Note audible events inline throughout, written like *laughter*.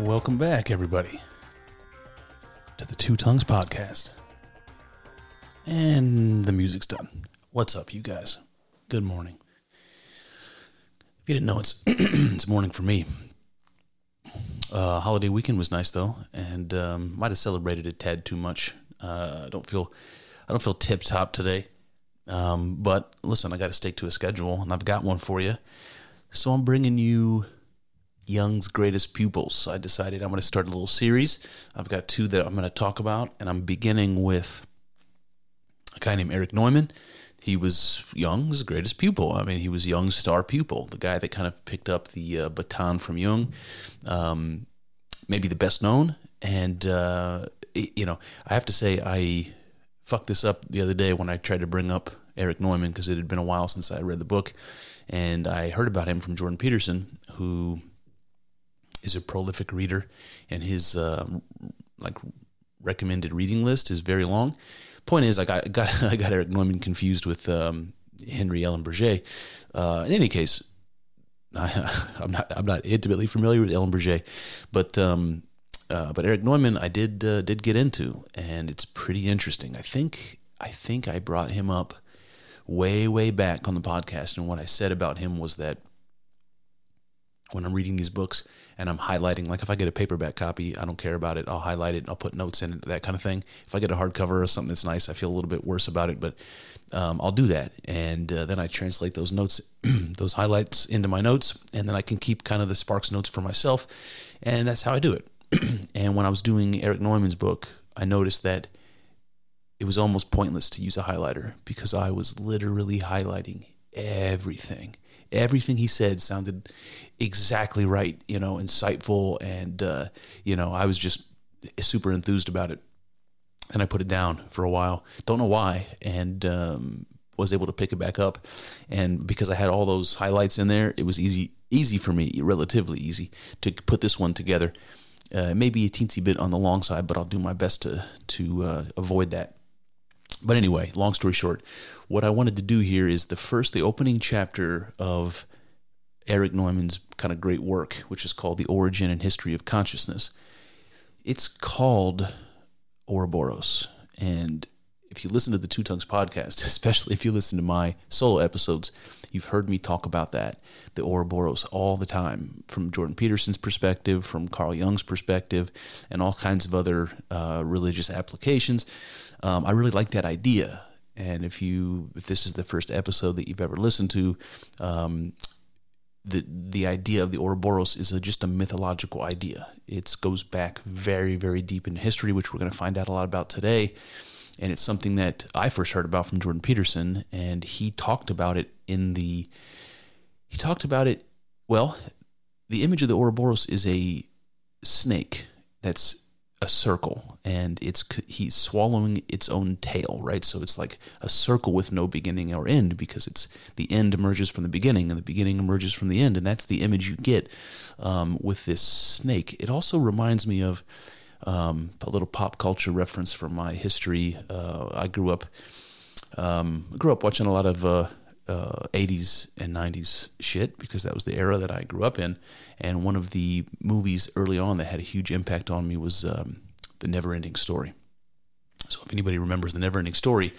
Welcome back, everybody, to the Two Tongues Podcast. And the music's done. What's up, you guys? Good morning. If you didn't know, it's *clears throat* it's morning for me. Uh, holiday weekend was nice though, and um, might have celebrated a tad too much. Uh, I don't feel I don't feel tip top today. Um, but listen, I got to stick to a schedule, and I've got one for you. So I'm bringing you Jung's greatest pupils. I decided I'm going to start a little series. I've got two that I'm going to talk about, and I'm beginning with a guy named Erich Neumann. He was Jung's greatest pupil. I mean, he was Jung's star pupil, the guy that kind of picked up the uh, baton from Jung, um, maybe the best known. And, uh, it, you know, I have to say, I fucked this up the other day when I tried to bring up Erich Neumann because it had been a while since I read the book. And I heard about him from Jordan Peterson, who is a prolific reader, and his uh, like recommended reading list is very long. Point is, like I got *laughs* I got Erich Neumann confused with um, Henry Ellenberger. Uh, in any case, I, *laughs* am not I'm not intimately familiar with Ellenberger, but um, uh, but Erich Neumann I did uh, did get into, and it's pretty interesting. I think I think I brought him up way way back on the podcast, and what I said about him was that when I'm reading these books and I'm highlighting, like if I get a paperback copy, I don't care about it. I'll highlight it. I'll put notes in it, that kind of thing. If I get a hardcover or something that's nice, I feel a little bit worse about it, but um, I'll do that. And uh, then I translate those notes, *clears throat* those highlights into my notes, and then I can keep kind of the Sparks notes for myself. And that's how I do it. *clears throat* and when I was doing Erich Neumann's book, I noticed that it was almost pointless to use a highlighter because I was literally highlighting everything everything he said sounded exactly right, you know, insightful, and uh, you know, I was just super enthused about it. And I put it down for a while. Don't know why, and um, was able to pick it back up. And because I had all those highlights in there, it was easy easy for me, relatively easy, to put this one together. Uh, maybe a teensy bit on the long side, but I'll do my best to to uh, avoid that. But anyway, long story short, what I wanted to do here is the first, the opening chapter of Erich Neumann's kind of great work, which is called The Origin and History of Consciousness. It's called Ouroboros. And if you listen to the Two Tongues podcast, *laughs* especially if you listen to my solo episodes, you've heard me talk about that, the Ouroboros, all the time, from Jordan Peterson's perspective, from Carl Jung's perspective, and all kinds of other uh, religious applications. Um, I really like that idea. And if you, if this is the first episode that you've ever listened to, um, the the idea of the Ouroboros is a, just a mythological idea. It goes back very very deep in history, which we're going to find out a lot about today. And it's something that I first heard about from Jordan Peterson, and he talked about it in the. He talked about it. Well, the image of the Ouroboros is a snake that's a circle and it's he's swallowing its own tail right? So it's like a circle with no beginning or end because it's the end emerges from the beginning and the beginning emerges from the end and that's the image you get um, with this snake. It also reminds me of um, a little pop culture reference from my history. Uh, i grew up um, grew up watching a lot of uh, uh, 80s and 90s shit because that was the era that I grew up in. And one of the movies early on that had a huge impact on me was um, The Never Ending Story. So if anybody remembers The Never Ending Story,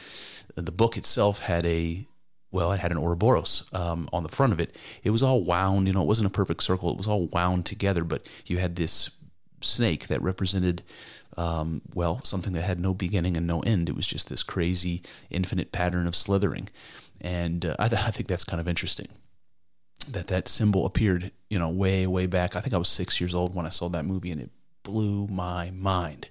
the book itself had a well, it had an Ouroboros um, on the front of it. It was all wound, you know, it wasn't a perfect circle. It was all wound together, but you had this snake that represented, um, well, something that had no beginning and no end. It was just this crazy, infinite pattern of slithering. And uh, I, th- I think that's kind of interesting that that symbol appeared, you know, way, way back. I think I was six years old when I saw that movie, and it blew my mind.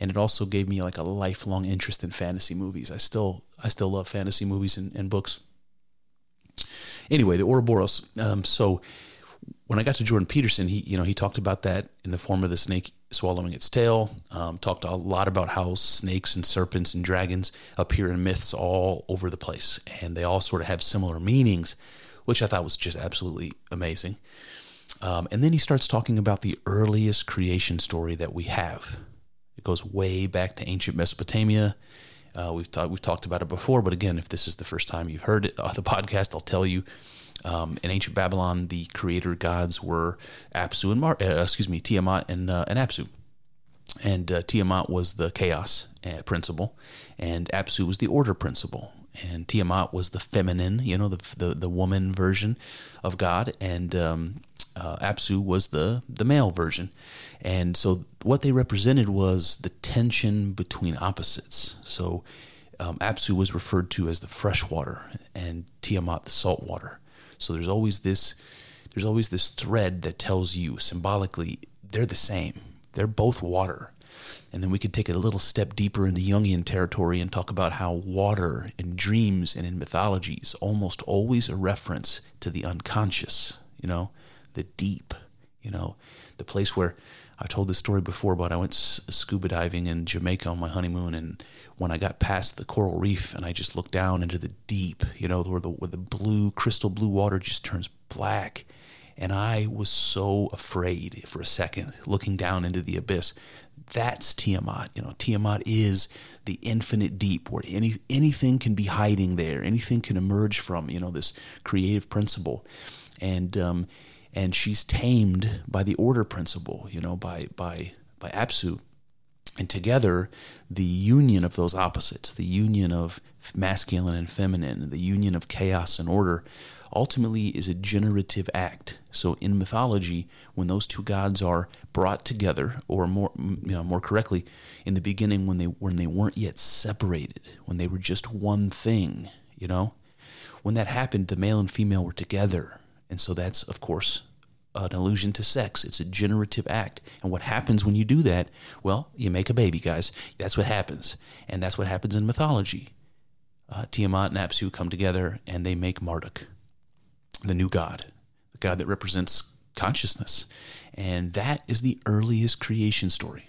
And it also gave me like a lifelong interest in fantasy movies. I still, I still love fantasy movies and, and books. Anyway, the Ouroboros. Um, so when I got to Jordan Peterson, he, you know, he talked about that in the form of the snake swallowing its tail. Um, talked a lot about how snakes and serpents and dragons appear in myths all over the place, and they all sort of have similar meanings which I thought was just absolutely amazing. Um, and then he starts talking about the earliest creation story that we have. It goes way back to ancient Mesopotamia. Uh, we've, we've talked about it before, but again, if this is the first time you've heard it, uh, the *laughs* podcast, I'll tell you. Um, in ancient Babylon, the creator gods were Apsu and Mar- uh, excuse me, Tiamat and uh, and Apsu. And uh, Tiamat was the chaos uh, principle, and Apsu was the order principle and Tiamat was the feminine, you know, the the, the woman version of God, and um, uh, Apsu was the the male version. And so what they represented was the tension between opposites. So um, Apsu was referred to as the fresh water, and Tiamat the salt water. So there's always this there's always this thread that tells you symbolically they're the same. They're both water. And then we could take it a little step deeper into Jungian territory and talk about how water in dreams and in mythologies almost always a reference to the unconscious, you know, the deep, you know, the place where I told this story before, but I went scuba diving in Jamaica on my honeymoon, and when I got past the coral reef and I just looked down into the deep, you know, where the where the blue, crystal blue water just turns black, and I was so afraid for a second, looking down into the abyss that's Tiamat. You know, Tiamat is the infinite deep where any anything can be hiding there, anything can emerge from. You know, this creative principle, and um, and she's tamed by the order principle. You know, by by by Apsu. And together, the union of those opposites, the union of masculine and feminine, the union of chaos and order, ultimately is a generative act. So in mythology, when those two gods are brought together, or more, you know, more correctly, in the beginning when they when they weren't yet separated, when they were just one thing, you know, when that happened, the male and female were together, and so that's of course an allusion to sex. It's a generative act. And what happens when you do that? Well, you make a baby, guys. That's what happens. And that's what happens in mythology. Uh, Tiamat and Apsu come together and they make Marduk the new God, the God that represents consciousness. And that is the earliest creation story.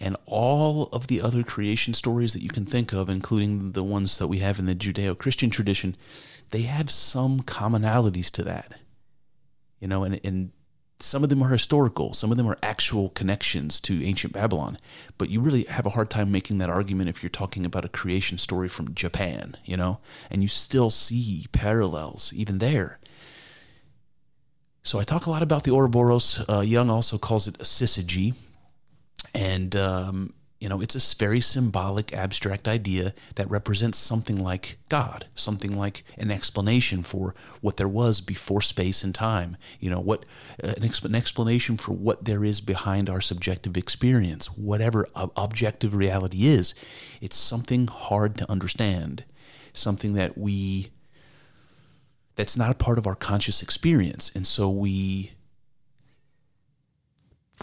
And all of the other creation stories that you can think of, including the ones that we have in the Judeo Christian tradition, they have some commonalities to that. You know, and, and some of them are historical, some of them are actual connections to ancient Babylon. But you really have a hard time making that argument if you're talking about a creation story from Japan, you know? And you still see parallels even there. So I talk a lot about the Ouroboros. Uh, Jung also calls it a syzygy. And um, you know, it's a very symbolic, abstract idea that represents something like God, something like an explanation for what there was before space and time. You know, what uh, an, exp- an, explanation for what there is behind our subjective experience, whatever ob- objective reality is. It's something hard to understand, something that we that's not a part of our conscious experience, and so we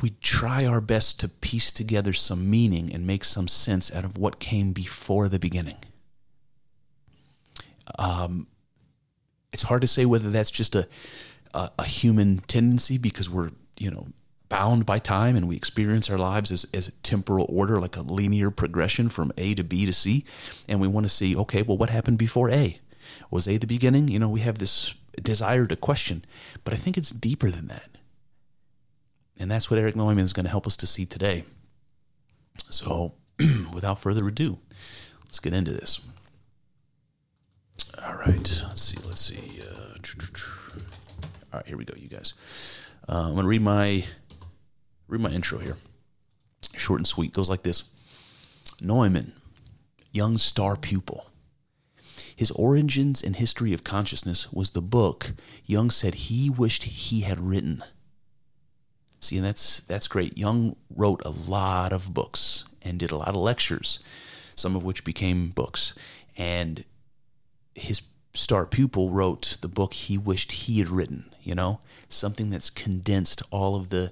we try our best to piece together some meaning and make some sense out of what came before the beginning. Um, it's hard to say whether that's just a, a, a human tendency because we're you know bound by time and we experience our lives as, as a temporal order, like a linear progression from A to B to C. And we want to see, okay, well, what happened before A? Was A the beginning? You know, we have this desire to question, but I think it's deeper than that. And that's what Erich Neumann is going to help us to see today. So, *clears throat* without further ado, let's get into this. All right, let's see. Let's see. Uh, *tsk* all right, here we go, you guys. Uh, I'm going to read my read my intro here. Short and sweet. Goes like this: Neumann, Jung star pupil. His origins and history of consciousness was the book Jung said he wished he had written See, and that's that's great. Jung wrote a lot of books and did a lot of lectures, some of which became books. And his star pupil wrote the book he wished he had written. You know, something that's condensed all of the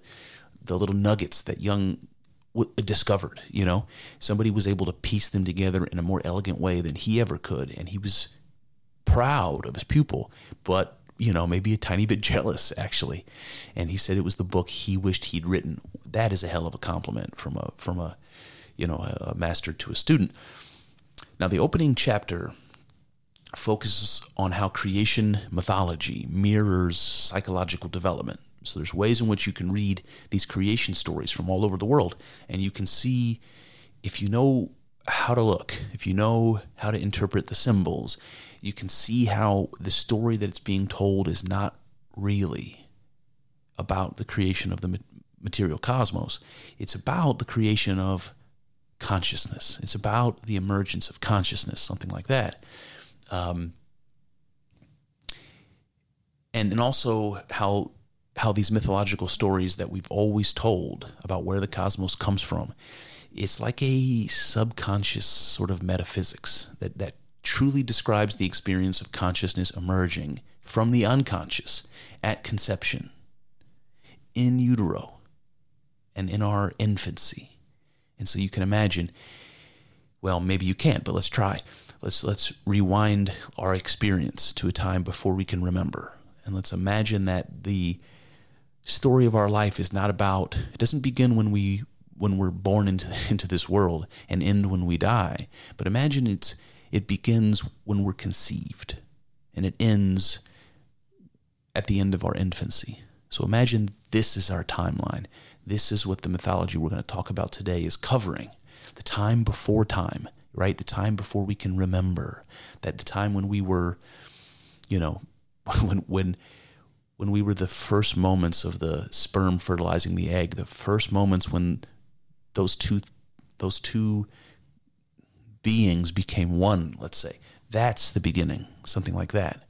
the little nuggets that Jung w- discovered. You know, somebody was able to piece them together in a more elegant way than he ever could, and he was proud of his pupil, but you know, maybe a tiny bit jealous actually. And he said it was the book he wished he'd written. That is a hell of a compliment from a from a you know a master to a student. Now the opening chapter focuses on how creation mythology mirrors psychological development. So there's ways in which you can read these creation stories from all over the world, and you can see if you know how to look, if you know how to interpret the symbols, you can see how the story that it's being told is not really about the creation of the material cosmos. It's about the creation of consciousness. It's about the emergence of consciousness, something like that. Um, and and also how how these mythological stories that we've always told about where the cosmos comes from, it's like a subconscious sort of metaphysics that that truly describes the experience of consciousness emerging from the unconscious at conception, in utero, and in our infancy. And so you can imagine, well, maybe you can't, but let's try. Let's let's rewind our experience to a time before we can remember. And let's imagine that the story of our life is not about it doesn't begin when we when we're born into *laughs* into this world and end when we die. But imagine it's it begins when we're conceived and it ends at the end of our infancy. So imagine this is our timeline. This is what the mythology we're going to talk about today is covering. The time before time, right? The time before we can remember. That the time when we were, you know, *laughs* when when when we were the first moments of the sperm fertilizing the egg, the first moments when those two those two beings became one, let's say. That's the beginning, something like that.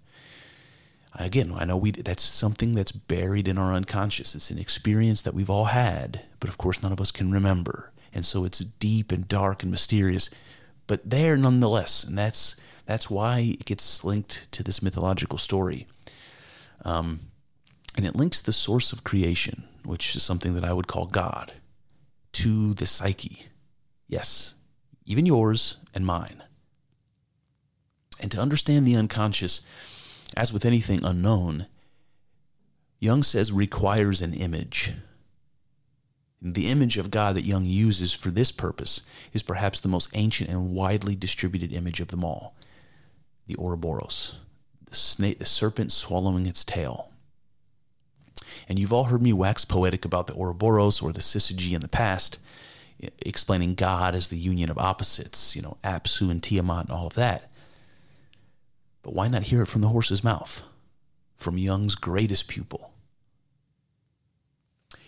Again, I know we that's something that's buried in our unconscious. It's an experience that we've all had, but of course none of us can remember. And so it's deep and dark and mysterious, but there nonetheless. And that's that's why it gets linked to this mythological story. Um, and it links the source of creation, which is something that I would call God, to the psyche. Yes, even yours and mine. And to understand the unconscious, as with anything unknown, Jung says requires an image. The image of God that Jung uses for this purpose is perhaps the most ancient and widely distributed image of them all the Ouroboros, the, snake, the serpent swallowing its tail. And you've all heard me wax poetic about the Ouroboros or the syzygy in the past explaining God as the union of opposites, you know, Apsu and Tiamat and all of that. But why not hear it from the horse's mouth, from Jung's greatest pupil?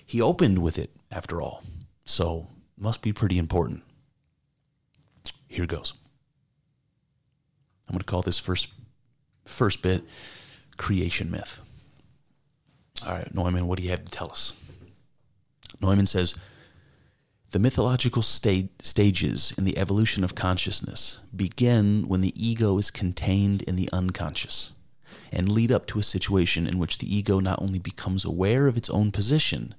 He opened with it, after all, so must be pretty important. Here goes. I'm going to call this first first bit creation myth. All right, Neumann, what do you have to tell us? Neumann says the mythological stages in the evolution of consciousness begin when the ego is contained in the unconscious and lead up to a situation in which the ego not only becomes aware of its own position,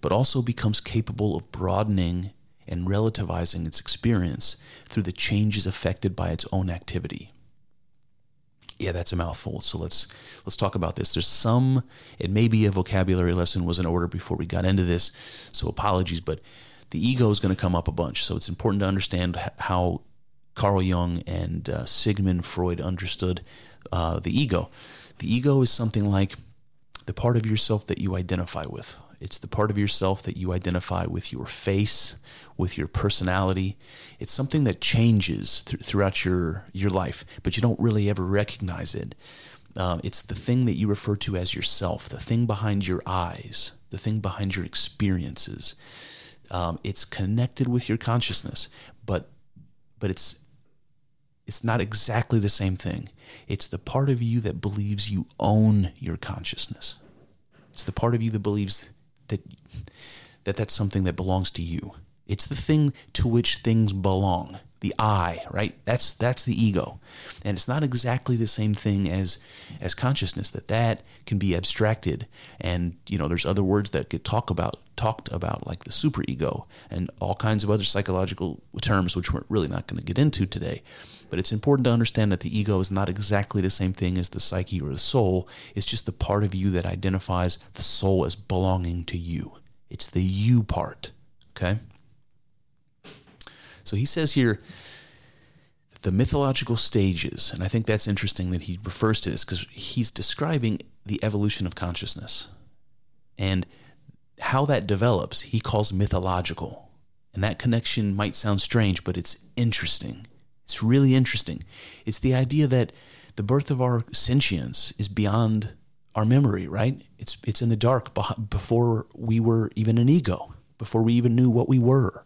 but also becomes capable of broadening and relativizing its experience through the changes affected by its own activity. Yeah, that's a mouthful. So let's let's talk about this. There's some it may be a vocabulary lesson was in order before we got into this, so apologies, but the ego is going to come up a bunch. So it's important to understand how Carl Jung and uh, Sigmund Freud understood uh, the ego. The ego is something like the part of yourself that you identify with. It's the part of yourself that you identify with your face, with your personality. It's something that changes th- throughout your, your life, but you don't really ever recognize it. Uh, it's the thing that you refer to as yourself, the thing behind your eyes, the thing behind your experiences. Um, it's connected with your consciousness, but but it's it's not exactly the same thing. It's the part of you that believes you own your consciousness. It's the part of you that believes that that that's something that belongs to you. It's the thing to which things belong. The I, right? That's that's the ego. And it's not exactly the same thing as as consciousness that that can be abstracted and you know there's other words that get talk about talked about like the superego and all kinds of other psychological terms which we're really not going to get into today. But it's important to understand that the ego is not exactly the same thing as the psyche or the soul. It's just the part of you that identifies the soul as belonging to you. It's the you part. Okay? So he says here the mythological stages, and I think that's interesting that he refers to this because he's describing the evolution of consciousness. And how that develops, he calls mythological. And that connection might sound strange, but it's interesting. It's really interesting. It's the idea that the birth of our sentience is beyond our memory, right? It's it's in the dark before we were even an ego, before we even knew what we were.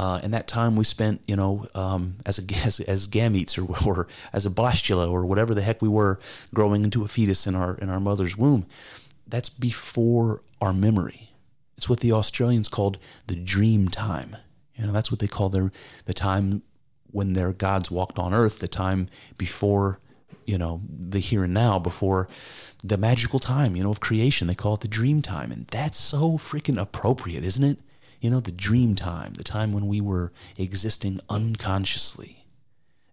Uh, and that time we spent, you know, um, as, a, *laughs* as as gametes or, or as a blastula or whatever the heck we were, growing into a fetus in our in our mother's womb, that's before our memory. It's what the Australians called the dream time. You know, that's what they call their the time when their gods walked on earth, the time before, you know, the here and now, before the magical time, you know, of creation. They call it the dream time. And that's so freaking appropriate, isn't it? You know, the dream time, the time when we were existing unconsciously.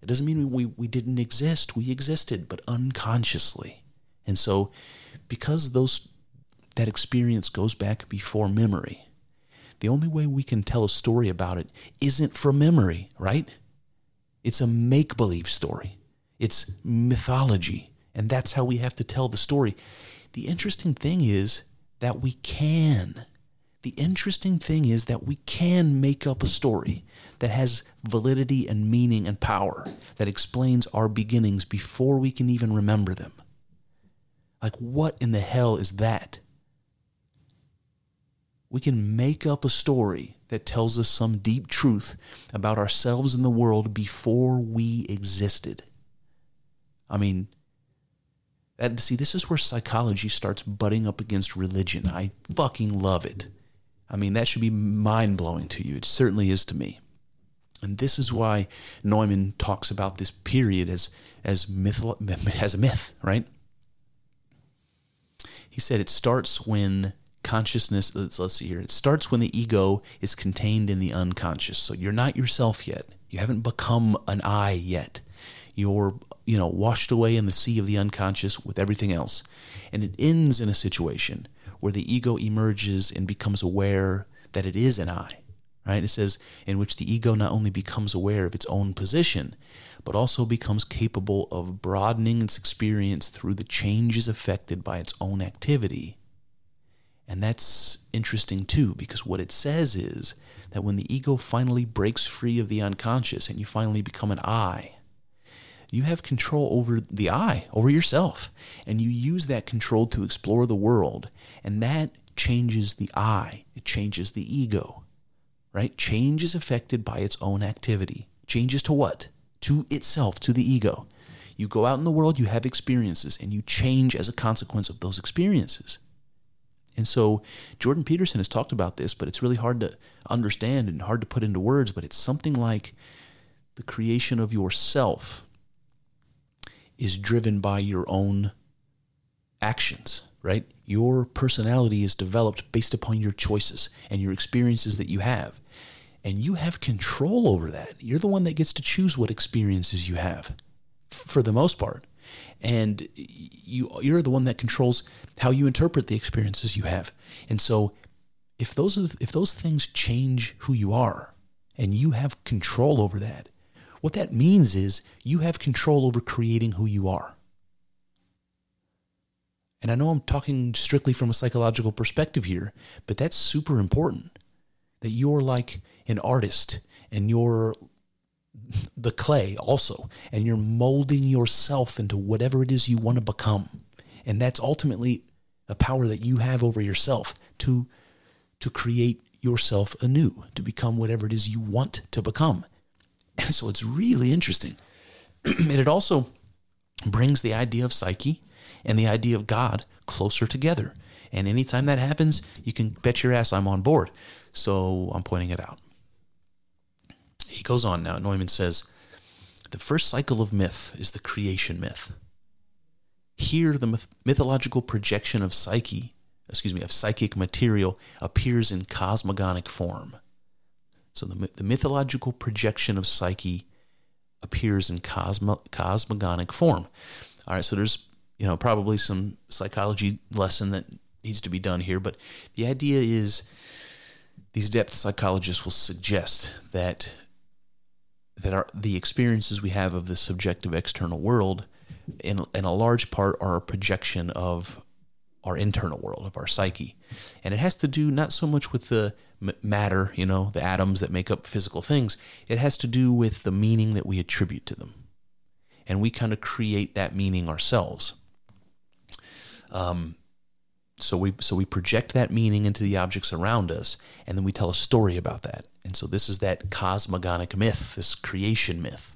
It doesn't mean we, we didn't exist. We existed, but unconsciously. And so, because those that experience goes back before memory, the only way we can tell a story about it isn't from memory, right? It's a make believe story, it's mythology. And that's how we have to tell the story. The interesting thing is that we can. The interesting thing is that we can make up a story that has validity and meaning and power, that explains our beginnings before we can even remember them. Like, what in the hell is that? We can make up a story that tells us some deep truth about ourselves and the world before we existed. I mean, that, see, this is where psychology starts butting up against religion. I fucking love it. I mean, that should be mind blowing to you. It certainly is to me. And this is why Neumann talks about this period as as myth *laughs* as a myth, right? He said it starts when consciousness let's, let's see here it starts when the ego is contained in the unconscious so you're not yourself yet you haven't become an i yet you're you know washed away in the sea of the unconscious with everything else and it ends in a situation where the ego emerges and becomes aware that it is an i right? It says in which the ego not only becomes aware of its own position but also becomes capable of broadening its experience through the changes affected by its own activity. And that's interesting too, because what it says is that when the ego finally breaks free of the unconscious and you finally become an I, you have control over the I, over yourself. And you use that control to explore the world. And that changes the I, it changes the ego, right? Change is affected by its own activity. Changes to what? To itself, to the ego. You go out in the world, you have experiences, and you change as a consequence of those experiences. And so Jordan Peterson has talked about this, but it's really hard to understand and hard to put into words, but it's something like the creation of yourself is driven by your own actions, right? Your personality is developed based upon your choices and your experiences that you have. And you have control over that. You're the one that gets to choose what experiences you have for the most part and you you're the one that controls how you interpret the experiences you have. And so if those if those things change who you are and you have control over that, what that means is you have control over creating who you are. And I know I'm talking strictly from a psychological perspective here, but that's super important. That you're like an artist and you're *laughs* the clay also, and you're molding yourself into whatever it is you want to become. And that's ultimately a power that you have over yourself to to create yourself anew, to become whatever it is you want to become. And *clears throat* so it's really interesting. *clears throat* and it also brings the idea of psyche and the idea of God closer together. And anytime that happens, you can bet your ass I'm on board. So I'm pointing it out. He goes on now. Neumann says, the first cycle of myth is the creation myth. Here, the myth- mythological projection of psyche, excuse me, of psychic material appears in cosmogonic form. So the, the mythological projection of psyche appears in cosmo, cosmogonic form. All right, so there's you know probably some psychology lesson that needs to be done here, but the idea is these depth psychologists will suggest that that our, the experiences we have of the subjective external world, in, in a large part, are a projection of our internal world, of our psyche. And it has to do not so much with the matter, you know, the atoms that make up physical things, it has to do with the meaning that we attribute to them. And we kind of create that meaning ourselves. Um, so we so we project that meaning into the objects around us, and then we tell a story about that. And so this is that cosmogonic myth, this creation myth.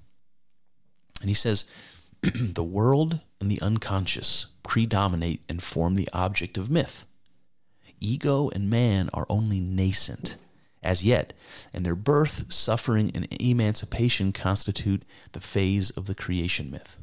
And he says, *clears throat* the world and the unconscious predominate and form the object of myth. Ego and man are only nascent as yet, and their birth, suffering, and emancipation constitute the phase of the creation myth.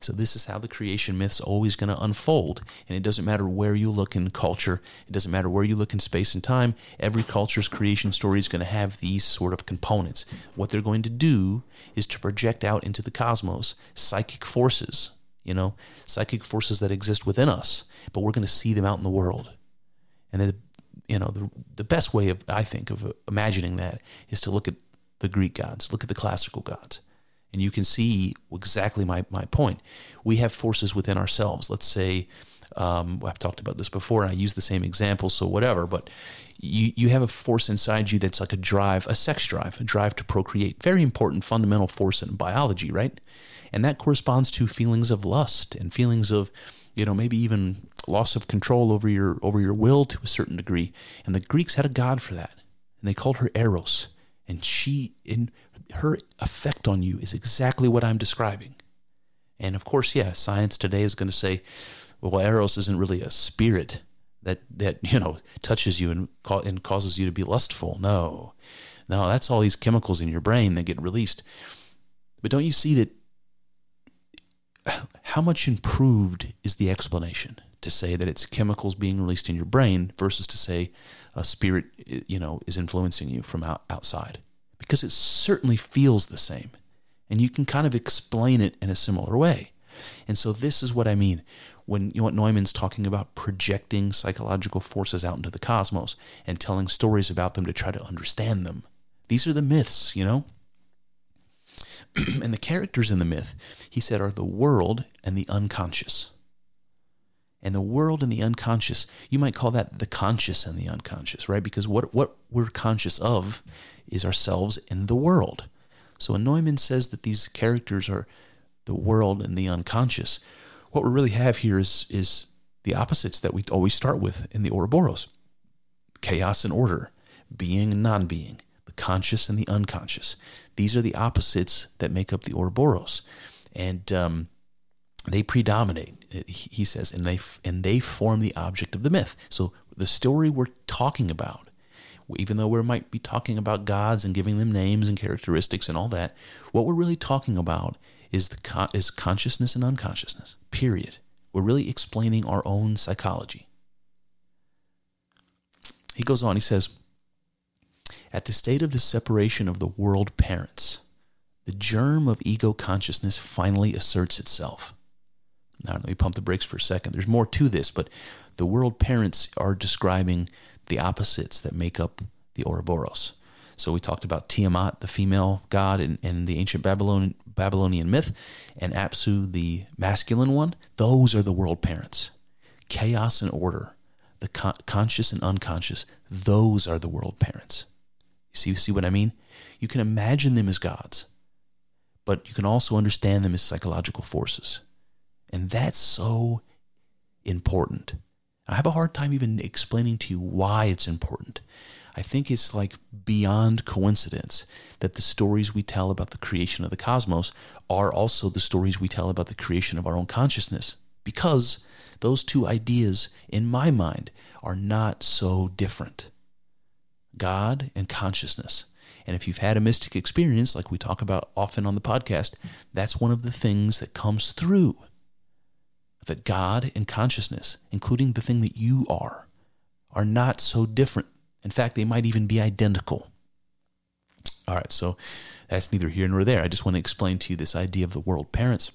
So this is how the creation myth's always going to unfold. And it doesn't matter where you look in culture, it doesn't matter where you look in space and time, every culture's creation story is going to have these sort of components. What they're going to do is to project out into the cosmos psychic forces, you know, psychic forces that exist within us, but we're going to see them out in the world. And the, you know, the, the best way of I think of imagining that is to look at the Greek gods, look at the classical gods and you can see exactly my, my point. We have forces within ourselves. Let's say, um, I've talked about this before, and I use the same example, so whatever, but you, you have a force inside you that's like a drive, a sex drive, a drive to procreate. Very important fundamental force in biology, right? And that corresponds to feelings of lust and feelings of, you know, maybe even loss of control over your over your will to a certain degree. And the Greeks had a god for that. And they called her Eros. And she in her effect on you is exactly what I'm describing. And of course, yeah, science today is going to say, well, Eros isn't really a spirit that that *laughs* you know touches you and and causes you to be lustful. No, no, that's all these chemicals in your brain that get released. But don't you see that? *sighs* How much improved is the explanation to say that it's chemicals being released in your brain versus to say a spirit, you know, is influencing you from out, outside? Because it certainly feels the same. And you can kind of explain it in a similar way. And so this is what I mean when you know, Neumann's talking about projecting psychological forces out into the cosmos and telling stories about them to try to understand them. These are the myths, you know? *clears throat* and the characters in the myth, he said, are the world and the unconscious. And the world and the unconscious, you might call that the conscious and the unconscious, right? Because what, what we're conscious of is ourselves in the world. So when Neumann says that these characters are the world and the unconscious, what we really have here is, is the opposites that we always start with in the Ouroboros chaos and order, being and non being, the conscious and the unconscious. These are the opposites that make up the Ouroboros. And um, they predominate, he says, and they, and they form the object of the myth. So the story we're talking about even though we might be talking about gods and giving them names and characteristics and all that, what we're really talking about is the con- is consciousness and unconsciousness. Period. We're really explaining our own psychology. He goes on. He says, at the state of the separation of the world parents, the germ of ego consciousness finally asserts itself. Now, let me pump the brakes for a second. There's more to this, but the world parents are describing the opposites that make up the Ouroboros. So we talked about Tiamat, the female god in, in the ancient Babylon, Babylonian myth, and Apsu, the masculine one. Those are the world parents. Chaos and order, the con- conscious and unconscious, those are the world parents. You see, you see what I mean? You can imagine them as gods, but you can also understand them as psychological forces. And that's so important. I have a hard time even explaining to you why it's important. I think it's like beyond coincidence that the stories we tell about the creation of the cosmos are also the stories we tell about the creation of our own consciousness. Because those two ideas, in my mind, are not so different God and consciousness. And if you've had a mystic experience, like we talk about often on the podcast, that's one of the things that comes through that God and consciousness, including the thing that you are, are not so different. In fact, they might even be identical. All right, so that's neither here nor there. I just want to explain to you this idea of the world parents.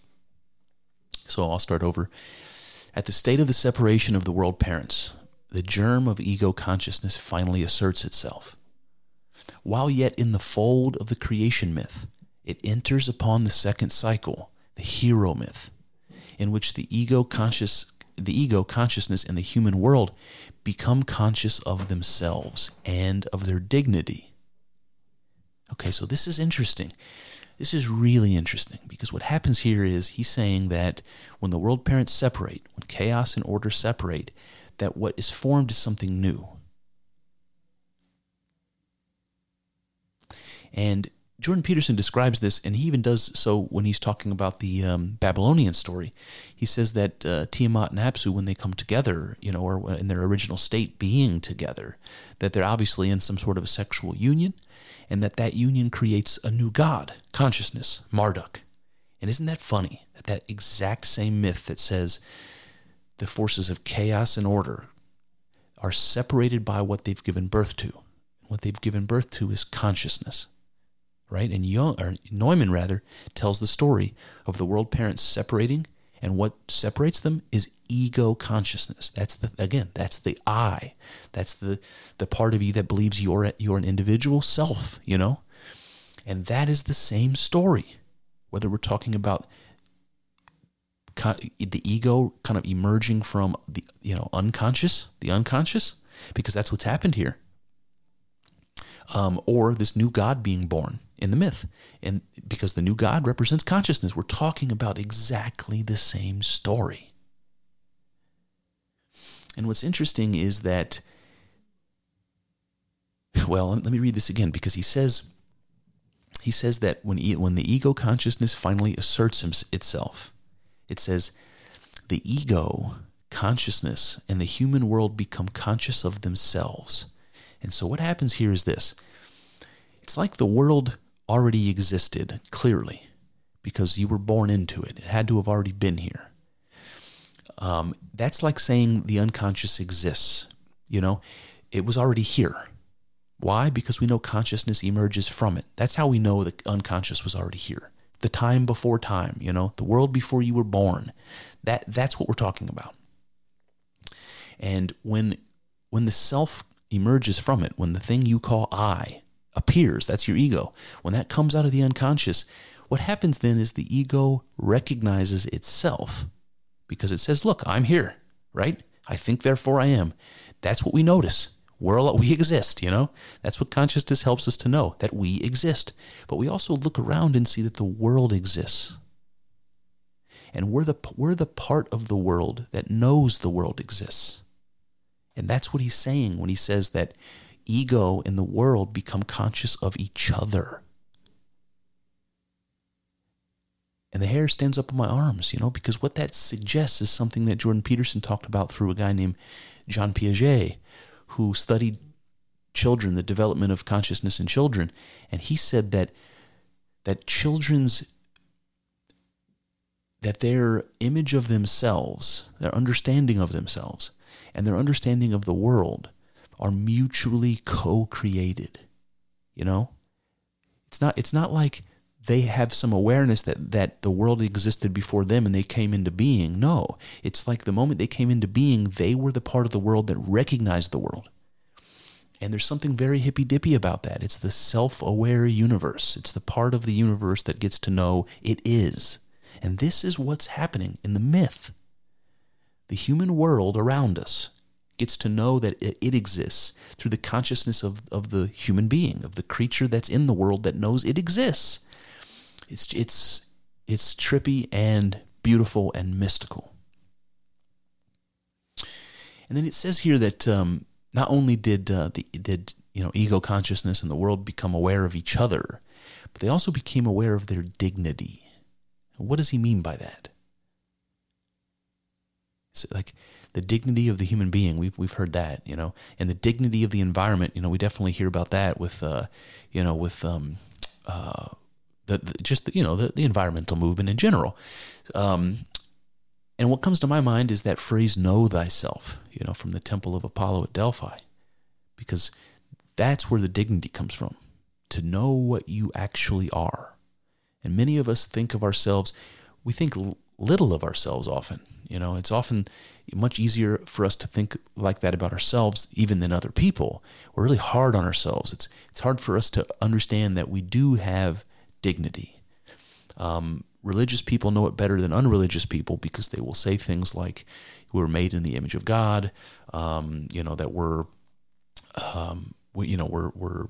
So I'll start over. At the state of the separation of the world parents, the germ of ego consciousness finally asserts itself. While yet in the fold of the creation myth, it enters upon the second cycle, the hero myth, in which the ego conscious the ego consciousness in the human world become conscious of themselves and of their dignity. Okay, so this is interesting. This is really interesting because what happens here is he's saying that when the world parents separate, when chaos and order separate, that what is formed is something new. And Jordan Peterson describes this, and he even does so when he's talking about the um, Babylonian story. He says that uh, Tiamat and Apsu, when they come together, you know, or in their original state being together, that they're obviously in some sort of a sexual union, and that that union creates a new god, consciousness, Marduk. And isn't that funny? That that exact same myth that says the forces of chaos and order are separated by what they've given birth to. What they've given birth to is consciousness right? And Jung, or Neumann rather, tells the story of the world parents separating, and what separates them is ego consciousness. That's the again, that's the I. That's the the part of you that believes you're you're an individual self, you know? And that is the same story. Whether we're talking about the ego kind of emerging from the you know unconscious, the unconscious, because that's what's happened here. Um, or this new God being born in the myth. And because the new God represents consciousness, we're talking about exactly the same story. And what's interesting is that, well, let me read this again because he says, he says that when, when the ego consciousness finally asserts itself, it says, the ego consciousness and the human world become conscious of themselves. And so what happens here is this it's like the world already existed, clearly, because you were born into it. It had to have already been here. Um, that's like saying the unconscious exists. You know, it was already here. Why? Because we know consciousness emerges from it. That's how we know the unconscious was already here. The time before time, you know, the world before you were born. That that's what we're talking about. And when when the self emerges from it, when the thing you call I appears. That's your ego. When that comes out of the unconscious, what happens then is the ego recognizes itself because it says, Look, I'm here, right? I think, therefore I am. That's what we notice. We're all, we exist, you know? That's what consciousness helps us to know, that we exist. But we also look around and see that the world exists. And we're the, we're the part of the world that knows the world exists. And that's what he's saying when he says that ego and the world become conscious of each other. And the hair stands up on my arms, you know, because what that suggests is something that Jordan Peterson talked about through a guy named John Piaget, who studied children, the development of consciousness in children. And he said that that children's that their image of themselves, their understanding of themselves, and their understanding of the world are mutually co-created. You know? It's not it's not like they have some awareness that that the world existed before them and they came into being. No, it's like the moment they came into being, they were the part of the world that recognized the world. And there's something very hippy dippy about that. It's the self aware universe. It's the part of the universe that gets to know it is. And this is what's happening in the myth. The human world around us gets to know that it, exists through the consciousness of, of the human being, of the creature that's in the world that knows it exists. It's, it's, it's trippy and beautiful and mystical. And then it says here that um, not only did uh, the did you know, ego consciousness and the world become aware of each other, but they also became aware of their dignity. What does he mean by that? So like the dignity of the human being, we've we've heard that, you know, and the dignity of the environment, you know, we definitely hear about that with, uh, you know, with um, uh, the, the just the, you know the, the environmental movement in general. Um, and what comes to my mind is that phrase "know thyself," you know, from the Temple of Apollo at Delphi, because that's where the dignity comes from, to know what you actually are. And many of us think of ourselves, we think little of ourselves often. You know, it's often much easier for us to think like that about ourselves even than other people. We're really hard on ourselves. It's it's hard for us to understand that we do have dignity. Um, religious people know it better than unreligious people because they will say things like, "We're made in the image of God," um, you know, that we're, um, we, you know, we're we're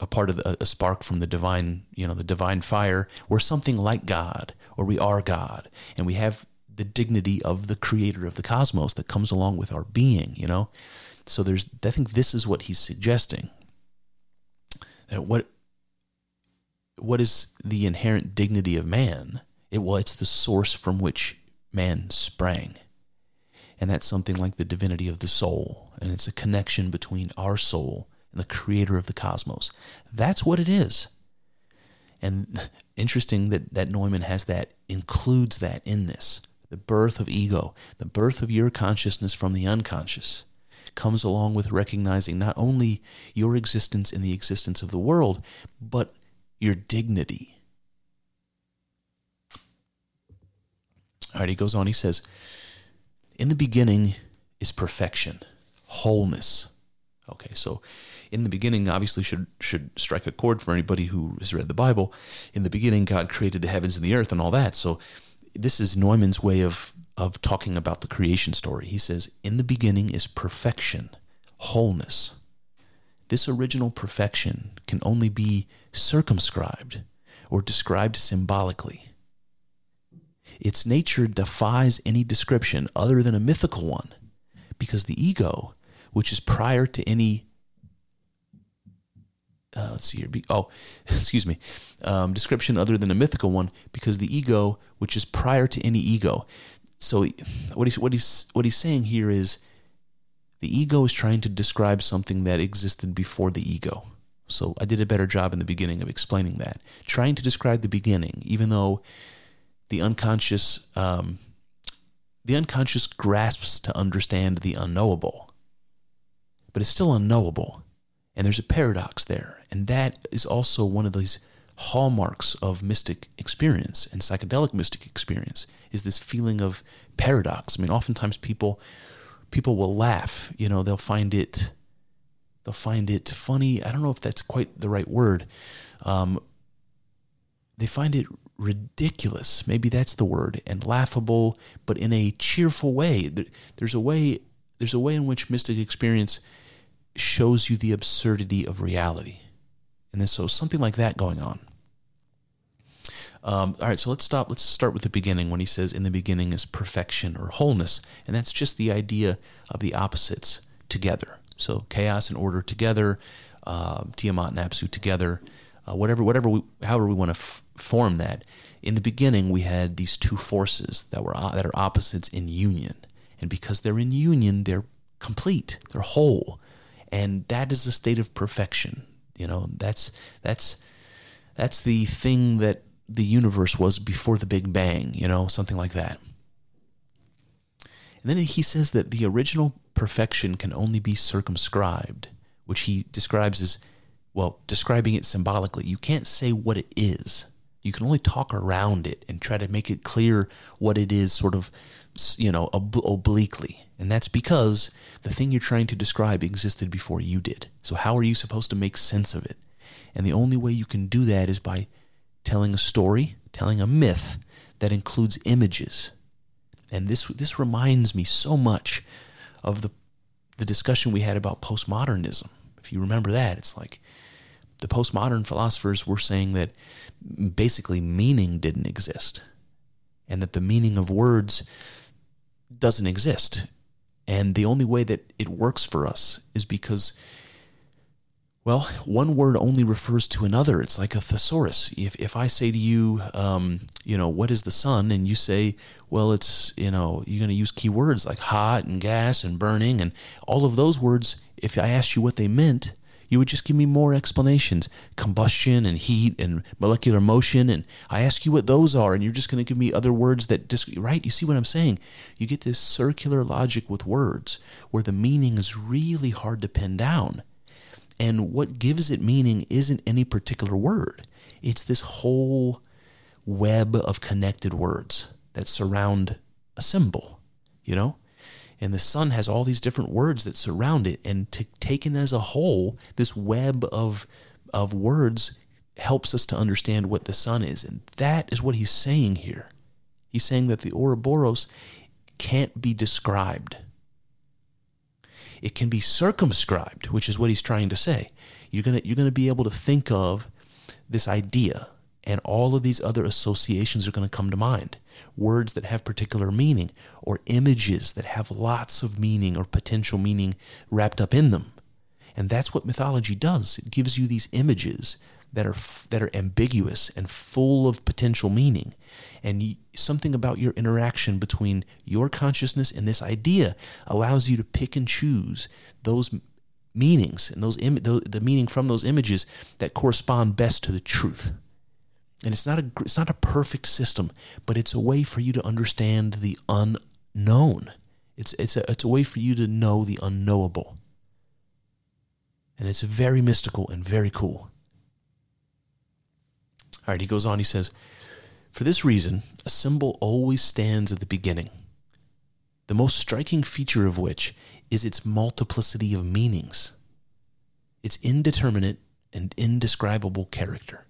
a part of the, a spark from the divine, you know, the divine fire. We're something like God, or we are God, and we have the dignity of the creator of the cosmos that comes along with our being, you know? So there's I think this is what he's suggesting. That what what is the inherent dignity of man? It well, it's the source from which man sprang. And that's something like the divinity of the soul. And it's a connection between our soul and the creator of the cosmos. That's what it is. And *laughs* interesting that, that Neumann has that, includes that in this the birth of ego, the birth of your consciousness from the unconscious, comes along with recognizing not only your existence in the existence of the world, but your dignity. All right, he goes on, he says, In the beginning is perfection, wholeness. Okay, so in the beginning obviously should should strike a chord for anybody who has read the Bible. In the beginning, God created the heavens and the earth and all that. So this is Neumann's way of of talking about the creation story. He says, "In the beginning is perfection, wholeness. This original perfection can only be circumscribed or described symbolically. Its nature defies any description other than a mythical one, because the ego, which is prior to any uh, let's see here. Oh, *laughs* excuse me. Um, description other than a mythical one, because the ego, which is prior to any ego. So, what he's what he's what he's saying here is, the ego is trying to describe something that existed before the ego. So, I did a better job in the beginning of explaining that, trying to describe the beginning, even though the unconscious, um, the unconscious grasps to understand the unknowable, but it's still unknowable and there's a paradox there. And that is also one of these hallmarks of mystic experience and psychedelic mystic experience is this feeling of paradox. I mean, oftentimes people people will laugh, you know, they'll find it they'll find it funny. I don't know if that's quite the right word. Um, they find it ridiculous. Maybe that's the word, and laughable, but in a cheerful way. There's a way. There's a way in which mystic experience shows you the absurdity of reality. And then so something like that going on. Um, all right, so let's stop. Let's start with the beginning when he says, In the beginning is perfection or wholeness. And that's just the idea of the opposites together. So chaos and order together, uh, Tiamat and Apsu together, uh, whatever, whatever we, however we want to f- form that. In the beginning, we had these two forces that were that are opposites in union, and because they're in union, they're complete, they're whole and that is the state of perfection. You know, that's that's that's the thing that the universe was before the Big Bang. You know, something like that. And then he says that the original perfection can only be circumscribed, which he describes as, well, describing it symbolically. You can't say what it is. You can only talk around it and try to make it clear what it is, sort of, you know, ob- obliquely. And that's because the thing you're trying to describe existed before you did. So, how are you supposed to make sense of it? And the only way you can do that is by telling a story, telling a myth that includes images. And this, this reminds me so much of the, the discussion we had about postmodernism. If you remember that, it's like the postmodern philosophers were saying that basically meaning didn't exist and that the meaning of words doesn't exist and the only way that it works for us is because Well, one word only refers to another. It's like a thesaurus. If, if I say to you, um, you know, what is the sun? And you say, well, it's, you know, you're going to use key words like hot and gas and burning and all of those words. If I asked you what they meant, you would just give me more explanations combustion and heat and molecular motion. And I ask you what those are, and you're just going to give me other words that, just, right? You see what I'm saying? You get this circular logic with words where the meaning is really hard to pin down. And what gives it meaning isn't any particular word, it's this whole web of connected words that surround a symbol, you know? And the sun has all these different words that surround it. And taken as a whole, this web of, of words helps us to understand what the sun is. And that is what he's saying here. He's saying that the Ouroboros can't be described. It can be circumscribed, which is what he's trying to say. You're going you're gonna be able to think of this idea, and all of these other associations are going to come to mind words that have particular meaning, or images that have lots of meaning or potential meaning wrapped up in them. And that's what mythology does. It gives you these images that are that are ambiguous and full of potential meaning. And something about your interaction between your consciousness and this idea allows you to pick and choose those meanings and those Im- the, the meaning from those images that correspond best to the truth. And it's not a it's not a perfect system, but it's a way for you to understand the unknown. It's it's a it's a way for you to know the unknowable. And it's very mystical and very cool. All right, he goes on, he says, For this reason, a symbol always stands at the beginning, the most striking feature of which is its multiplicity of meanings, its indeterminate and indescribable character.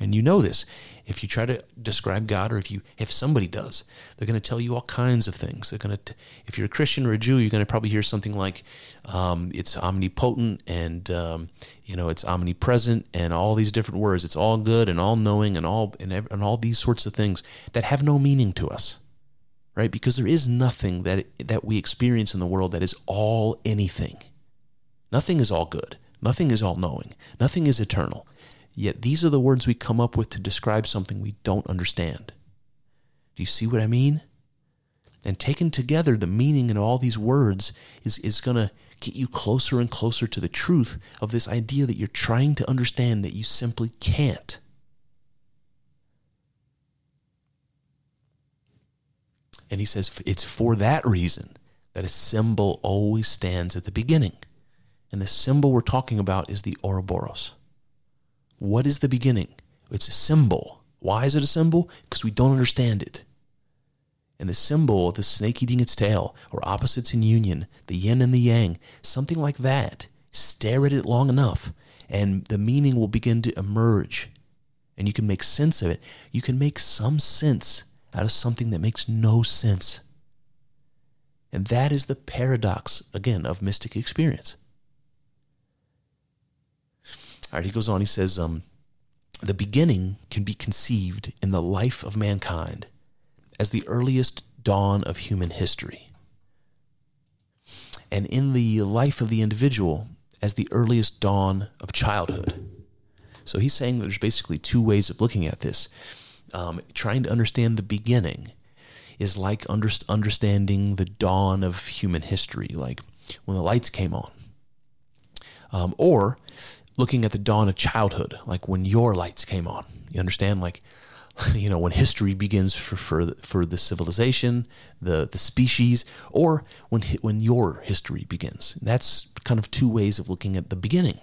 And you know this. If you try to describe God, or if you if somebody does, they're going to tell you all kinds of things. They're going to, if you're a Christian or a Jew, you're going to probably hear something like, um, "It's omnipotent," and um, you know, it's omnipresent, and all these different words. It's all good and all knowing, and all and, and all these sorts of things that have no meaning to us, right? Because there is nothing that that we experience in the world that is all anything. Nothing is all good. Nothing is all knowing. Nothing is eternal. Yet these are the words we come up with to describe something we don't understand. Do you see what I mean? And taken together, the meaning in all these words is, is going to get you closer and closer to the truth of this idea that you're trying to understand that you simply can't. And he says it's for that reason that a symbol always stands at the beginning. And the symbol we're talking about is the Ouroboros. What is the beginning? It's a symbol. Why is it a symbol? Because we don't understand it. And the symbol of the snake eating its tail, or opposites in union, the yin and the yang, something like that. Stare at it long enough, and the meaning will begin to emerge. And you can make sense of it. You can make some sense out of something that makes no sense. And that is the paradox, again, of mystic experience. All right, he goes on, he says, um, the beginning can be conceived in the life of mankind as the earliest dawn of human history, and in the life of the individual as the earliest dawn of childhood. So he's saying there's basically two ways of looking at this. Um, trying to understand the beginning is like under, understanding the dawn of human history, like when the lights came on. Um, or looking at the dawn of childhood, like when your lights came on. You understand? Like, *laughs* you know, when history begins for, for, for the civilization, the, the species, or when, when your history begins. That's kind of two ways of looking at the beginning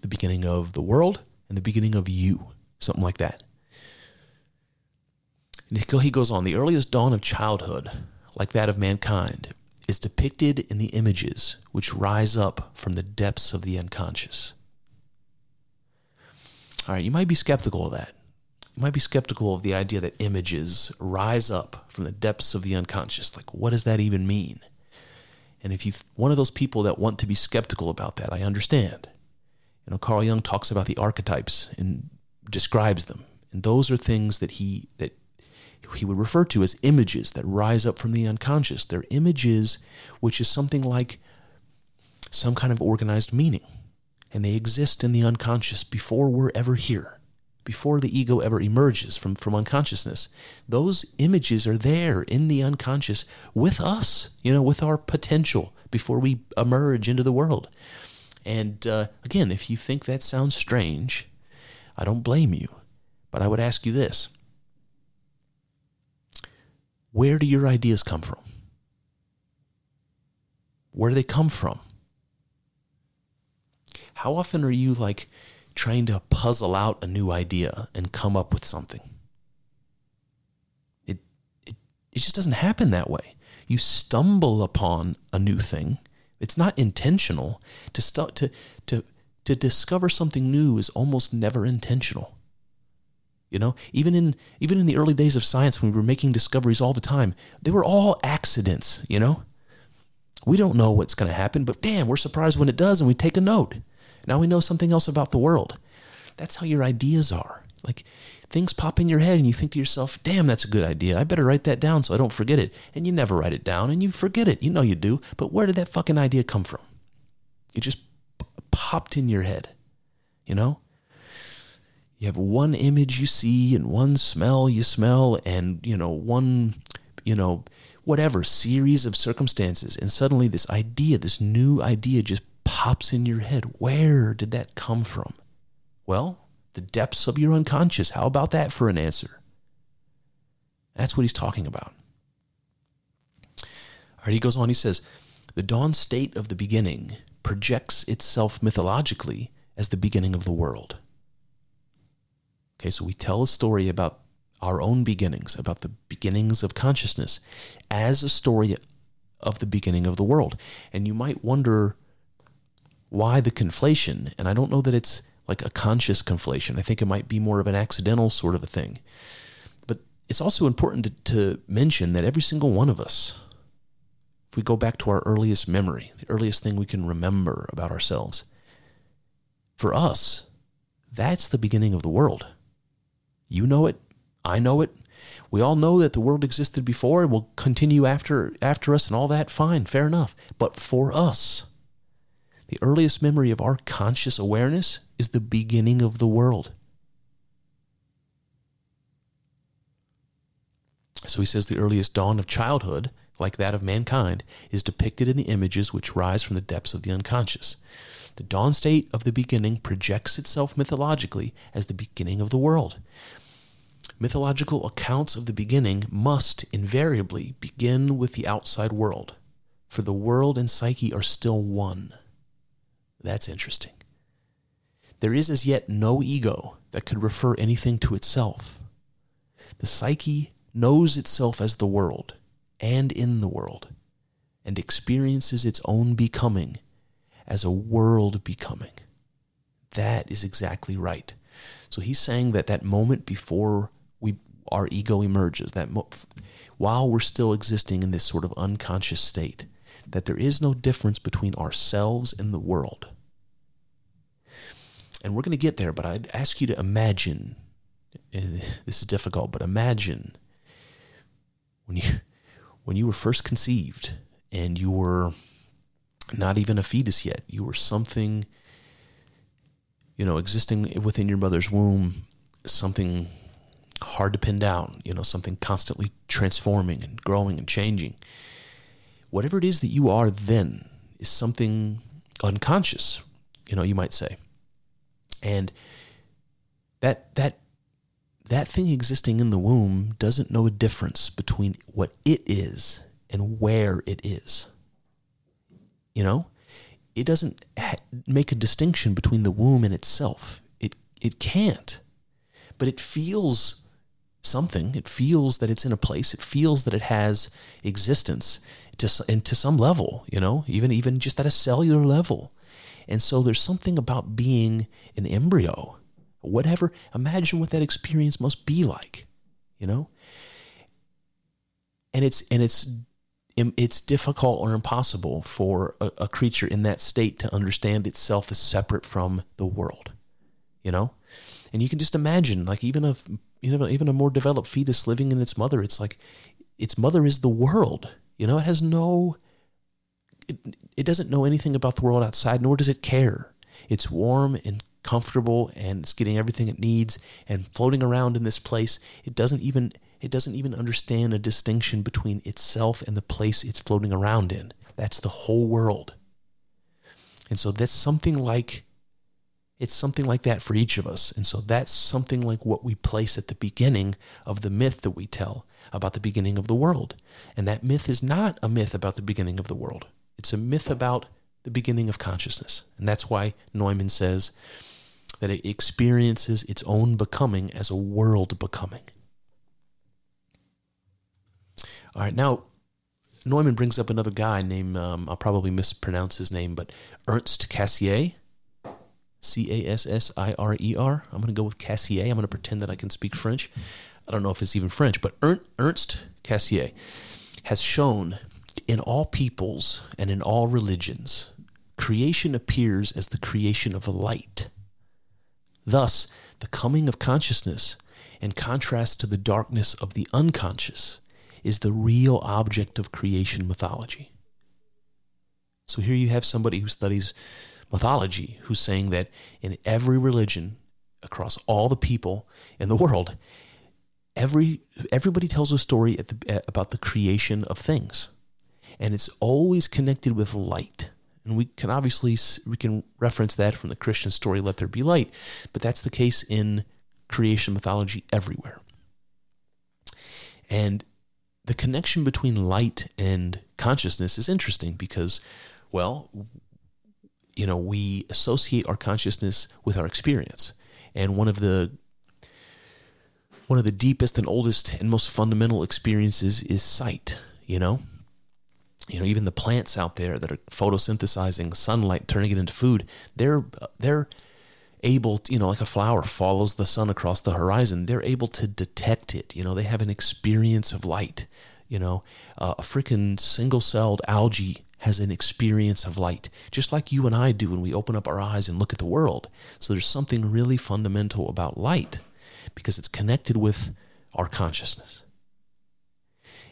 the beginning of the world and the beginning of you, something like that. And he goes on the earliest dawn of childhood, like that of mankind, is depicted in the images which rise up from the depths of the unconscious. All right, you might be skeptical of that. You might be skeptical of the idea that images rise up from the depths of the unconscious. Like, what does that even mean? And if you're one of those people that want to be skeptical about that, I understand. You know, Carl Jung talks about the archetypes and describes them. And those are things that he that he would refer to as images that rise up from the unconscious. They're images which is something like some kind of organized meaning. And they exist in the unconscious before we're ever here, before the ego ever emerges from, from unconsciousness. Those images are there in the unconscious with us, you know, with our potential before we emerge into the world. And uh, again, if you think that sounds strange, I don't blame you. But I would ask you this Where do your ideas come from? Where do they come from? How often are you like trying to puzzle out a new idea and come up with something? It, it, it just doesn't happen that way. You stumble upon a new thing. It's not intentional. To, st- to, to, to discover something new is almost never intentional. You know, even in even in the early days of science when we were making discoveries all the time, they were all accidents, you know? We don't know what's going to happen, but damn, we're surprised when it does and we take a note. Now we know something else about the world. That's how your ideas are. Like things pop in your head and you think to yourself, damn, that's a good idea. I better write that down so I don't forget it. And you never write it down and you forget it. You know you do. But where did that fucking idea come from? It just popped in your head, you know? You have one image you see and one smell you smell and, you know, one, you know, whatever series of circumstances. And suddenly this idea, this new idea just pops in your head. Where did that come from? Well, the depths of your unconscious. How about that for an answer? That's what he's talking about. All right, he goes on, he says, the dawn state of the beginning projects itself mythologically as the beginning of the world. Okay, so we tell a story about our own beginnings, about the beginnings of consciousness, as a story of the beginning of the world. And you might wonder why the conflation. And I don't know that it's like a conscious conflation. I think it might be more of an accidental sort of a thing. But it's also important to, to mention that every single one of us, if we go back to our earliest memory, the earliest thing we can remember about ourselves, for us, that's the beginning of the world. You know it, I know it. We all know that the world existed before and will continue after after us and all that fine, fair enough. But for us, the earliest memory of our conscious awareness is the beginning of the world. So he says the earliest dawn of childhood, like that of mankind, is depicted in the images which rise from the depths of the unconscious. The dawn state of the beginning projects itself mythologically as the beginning of the world. Mythological accounts of the beginning must invariably begin with the outside world, for the world and psyche are still one. That's interesting. There is as yet no ego that could refer anything to itself. The psyche knows itself as the world and in the world, and experiences its own becoming as a world becoming. That is exactly right. So he's saying that that moment before our ego emerges that mo- while we're still existing in this sort of unconscious state that there is no difference between ourselves and the world. And we're going to get there but i'd ask you to imagine this is difficult but imagine when you when you were first conceived and you were not even a fetus yet you were something you know existing within your mother's womb something hard to pin down, you know, something constantly transforming and growing and changing. Whatever it is that you are then is something unconscious, you know, you might say. And that that that thing existing in the womb doesn't know a difference between what it is and where it is. You know, it doesn't ha- make a distinction between the womb and itself. It it can't. But it feels something. It feels that it's in a place. It feels that it has existence to and to some level, you know, even even just at a cellular level. And so there's something about being an embryo, whatever. Imagine what that experience must be like, you know. And it's and it's it's difficult or impossible for a, a creature in that state to understand itself as separate from the world, you know. And you can just imagine, like even a you know even a more developed fetus living in its mother, it's like its mother is the world. You know, it has no it, it doesn't know anything about the world outside, nor does it care. It's warm and comfortable and it's getting everything it needs and floating around in this place. It doesn't even it doesn't even understand a distinction between itself and the place it's floating around in. That's the whole world. And so that's something like it's something like that for each of us. And so that's something like what we place at the beginning of the myth that we tell about the beginning of the world. And that myth is not a myth about the beginning of the world. It's a myth about the beginning of consciousness. And that's why Neumann says that it experiences its own becoming as a world becoming. All right, now Neumann brings up another guy named, um, I'll probably mispronounce his name, but Ernst Cassirer. C A S S I R E R. I'm going to go with Cassier. I'm going to pretend that I can speak French. I don't know if it's even French, but Ernst Cassier has shown in all peoples and in all religions, creation appears as the creation of a light. Thus, the coming of consciousness, in contrast to the darkness of the unconscious, is the real object of creation mythology. So here you have somebody who studies mythology who's saying that in every religion across all the people in the world, every everybody tells a story the, about the creation of things, and it's always connected with light. And we can obviously we can reference that from the Christian story, "Let there be light," but that's the case in creation mythology everywhere. And the connection between light and consciousness is interesting because, well, you know, we associate our consciousness with our experience. And one of the one of the deepest and oldest and most fundamental experiences is sight, you know? You know, even the plants out there that are photosynthesizing sunlight, turning it into food, they're they're able, to, you know, like a flower follows the sun across the horizon, they're able to detect it. You know, they have an experience of light. You know, uh, a freaking single celled algae has an experience of light, just like you and I do when we open up our eyes and look at the world. So there's something really fundamental about light because it's connected with our consciousness.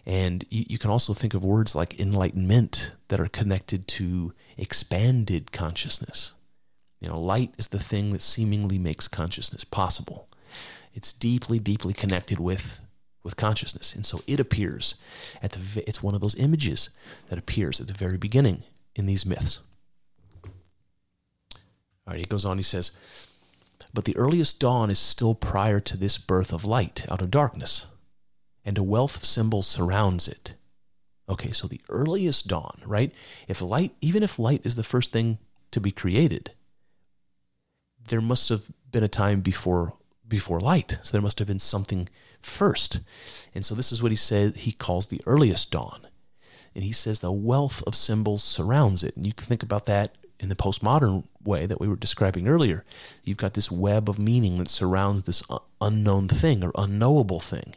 And you, you, can also think of words like enlightenment that are connected to expanded consciousness. You know, light is the thing that seemingly makes consciousness possible. It's deeply, deeply connected with with consciousness. And so it appears at the it's one of those images that appears at the very beginning in these myths. All right, he goes on, he says, But the earliest dawn is still prior to this birth of light out of darkness, and a wealth of symbols surrounds it. Okay, so the earliest dawn, right? If light, even if light is the first thing to be created, there must have been a time before before light. So there must have been something first. And so this is what he said he calls the earliest dawn. And he says the wealth of symbols surrounds it. And you can think about that in the postmodern way that we were describing earlier. You've got this web of meaning that surrounds this unknown thing or unknowable thing.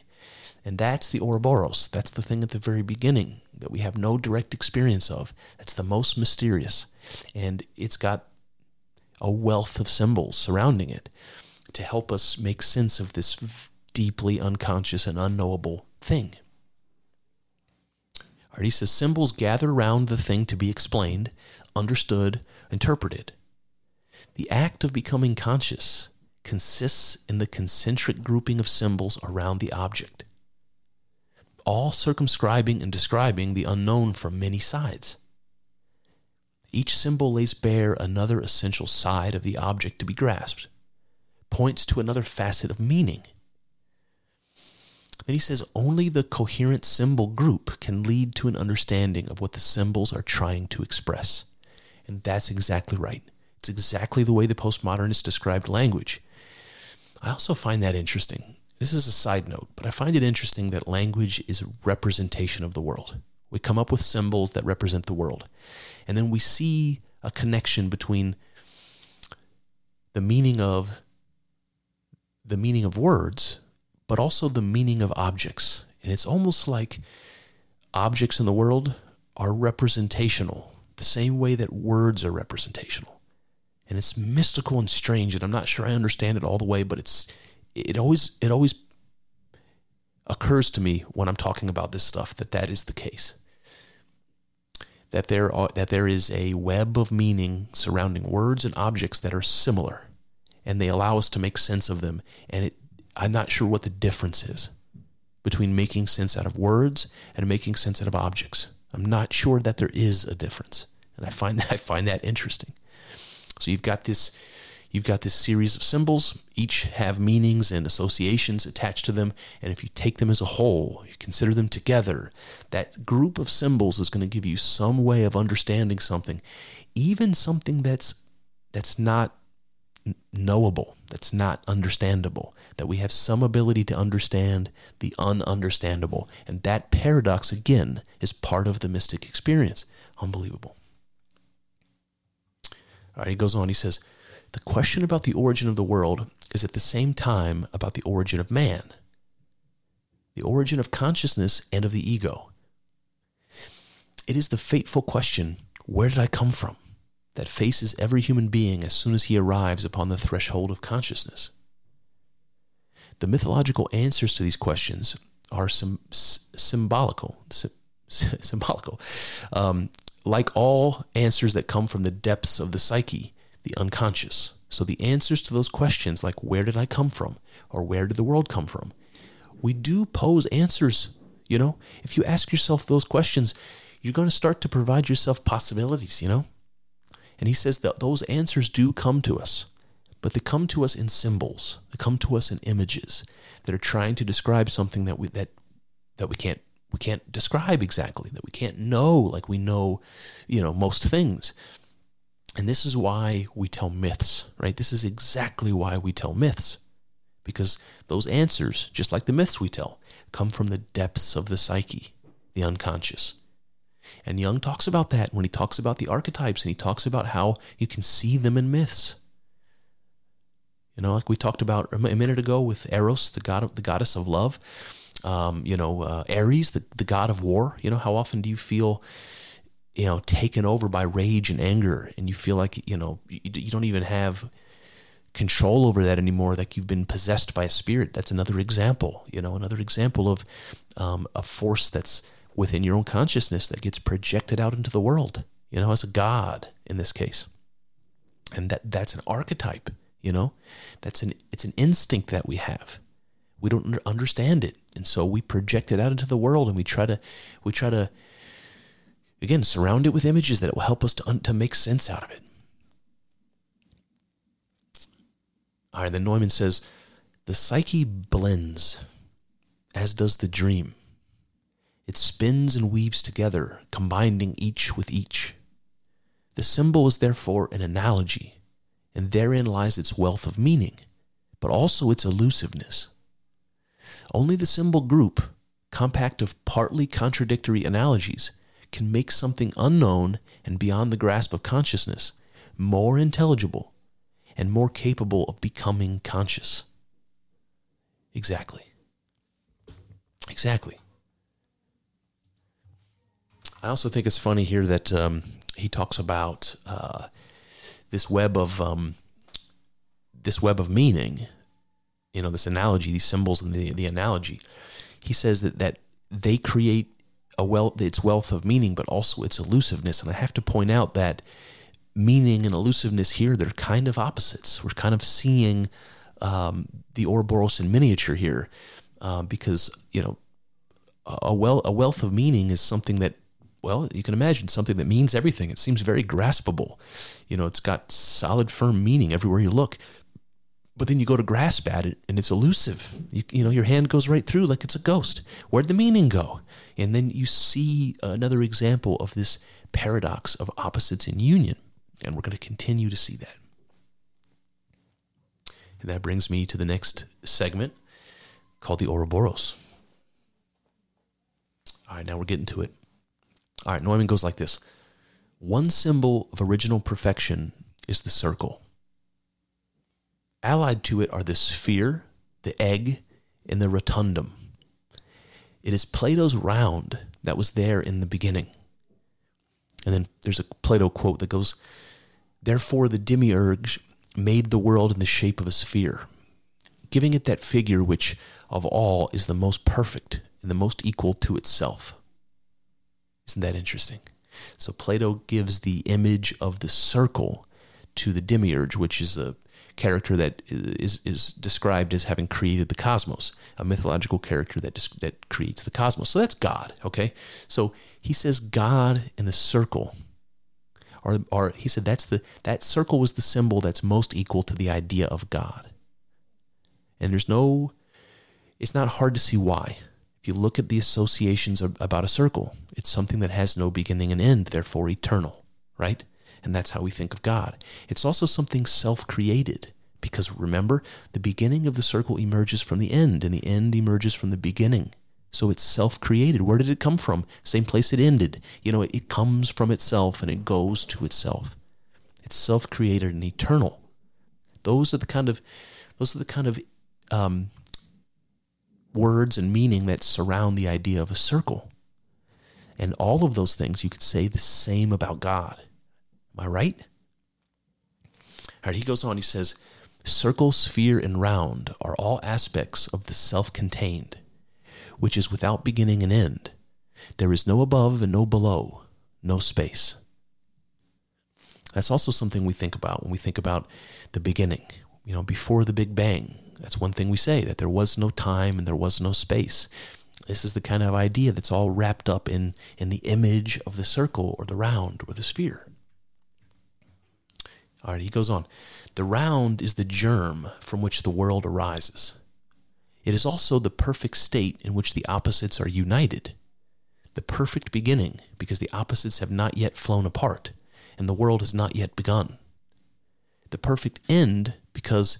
And that's the Ouroboros. That's the thing at the very beginning that we have no direct experience of. That's the most mysterious. And it's got a wealth of symbols surrounding it to help us make sense of this deeply unconscious and unknowable thing. Alright, he says symbols gather around the thing to be explained, understood, interpreted. The act of becoming conscious consists in the concentric grouping of symbols around the object, all circumscribing and describing the unknown from many sides. Each symbol lays bare another essential side of the object to be grasped, points to another facet of meaning. Then he says only the coherent symbol group can lead to an understanding of what the symbols are trying to express. And that's exactly right. It's exactly the way the postmodernists described language. I also find that interesting. This is a side note, but I find it interesting that language is a representation of the world. We come up with symbols that represent the world. And then we see a connection between the meaning of the meaning of words, but also the meaning of objects. And it's almost like objects in the world are representational, the same way that words are representational. And it's mystical and strange, and I'm not sure I understand it all the way, but it's it always it always occurs to me when I'm talking about this stuff that that is the case. that there are, that there is a web of meaning surrounding words and objects that are similar, and they allow us to make sense of them. And it, I'm not sure what the difference is between making sense out of words and making sense out of objects. I'm not sure that there is a difference, and I find *laughs* that, I find that interesting. So you've got this you've got this series of symbols each have meanings and associations attached to them and if you take them as a whole you consider them together that group of symbols is going to give you some way of understanding something even something that's that's not knowable that's not understandable that we have some ability to understand the ununderstandable and that paradox again is part of the mystic experience unbelievable all right, he goes on, he says, The question about the origin of the world is at the same time about the origin of man, the origin of consciousness and of the ego. It is the fateful question, Where did I come from? That faces every human being as soon as he arrives upon the threshold of consciousness. The mythological answers to these questions are sim- symbolical. *laughs* Symbolical. Um, like all answers that come from the depths of the psyche, the unconscious. So the answers to those questions, like where did I come from or where did the world come from, we do pose answers. You know, if you ask yourself those questions, you're going to start to provide yourself possibilities, you know? And he says that those answers do come to us, but they come to us in symbols. They come to us in images that are trying to describe something that we that that we can't we can't describe exactly, that we can't know like we know, you know, most things. And this is why we tell myths, right? This is exactly why we tell myths. Because those answers, just like the myths we tell, come from the depths of the psyche, the unconscious. And Jung talks about that when he talks about the archetypes and he talks about how you can see them in myths. You know, like we talked about a minute ago with Eros, the god of the goddess of love um, you know, uh, Ares, the, the god of war. You know, how often do you feel, you know, taken over by rage and anger, and you feel like you know you, you don't even have control over that anymore like you've been possessed by a spirit that's another example you know another example of um, a force that's within your own consciousness that gets projected out into the world you know as a god in this case. And that that's an archetype you know? That's an it's an instinct that we have. We don't understand it. And so we project it out into the world and we try to we try to again surround it with images that will help us to, to make sense out of it. All right then neumann says the psyche blends as does the dream it spins and weaves together combining each with each the symbol is therefore an analogy and therein lies its wealth of meaning but also its elusiveness only the symbol group, compact of partly contradictory analogies, can make something unknown and beyond the grasp of consciousness more intelligible and more capable of becoming conscious. Exactly. Exactly. I also think it's funny here that um, he talks about uh, this web of um, this web of meaning you know this analogy, these symbols and the the analogy. He says that that they create a wealth its wealth of meaning, but also its elusiveness. And I have to point out that meaning and elusiveness here they're kind of opposites. We're kind of seeing um, the Ouroboros in miniature here, uh, because you know a well a wealth of meaning is something that well, you can imagine something that means everything. It seems very graspable. You know, it's got solid, firm meaning everywhere you look but then you go to grasp at it and it's elusive. You, you know, your hand goes right through like it's a ghost. Where'd the meaning go? And then you see another example of this paradox of opposites in union. And we're going to continue to see that. And that brings me to the next segment called the Ouroboros. All right, now we're getting to it. All right, Neumann goes like this One symbol of original perfection is the circle. Allied to it are the sphere, the egg, and the rotundum. It is Plato's round that was there in the beginning. And then there's a Plato quote that goes, Therefore the demiurge made the world in the shape of a sphere, giving it that figure which of all is the most perfect and the most equal to itself. Isn't that interesting? So Plato gives the image of the circle to the demiurge, which is a character that is is described as having created the cosmos, a mythological character that that creates the cosmos. So that's God. Okay, so he says God and the circle, or or he said that's the that circle was the symbol that's most equal to the idea of God. And there's no, it's not hard to see why. If you look at the associations about a circle, it's something that has no beginning and end, therefore eternal, right? And that's how we think of God. It's also something self created, because remember, the beginning of the circle emerges from the end, and the end emerges from the beginning. So it's self created. Where did it come from? Same place it ended. You know, it comes from itself and it goes to itself. It's self created and eternal. Those are the kind of those are the kind of um, words and meaning that surround the idea of a circle. And all of those things you could say the same about God. Am I right? All right, he goes on, he says, Circle, sphere, and round are all aspects of the self contained, which is without beginning and end. There is no above and no below, no space. That's also something we think about when we think about the beginning, you know, before the Big Bang. That's one thing we say, that there was no time and there was no space. This is the kind of idea that's all wrapped up in, in the image of the circle or the round or the sphere. All right, he goes on. The round is the germ from which the world arises. It is also the perfect state in which the opposites are united. The perfect beginning, because the opposites have not yet flown apart, and the world has not yet begun. The perfect end, because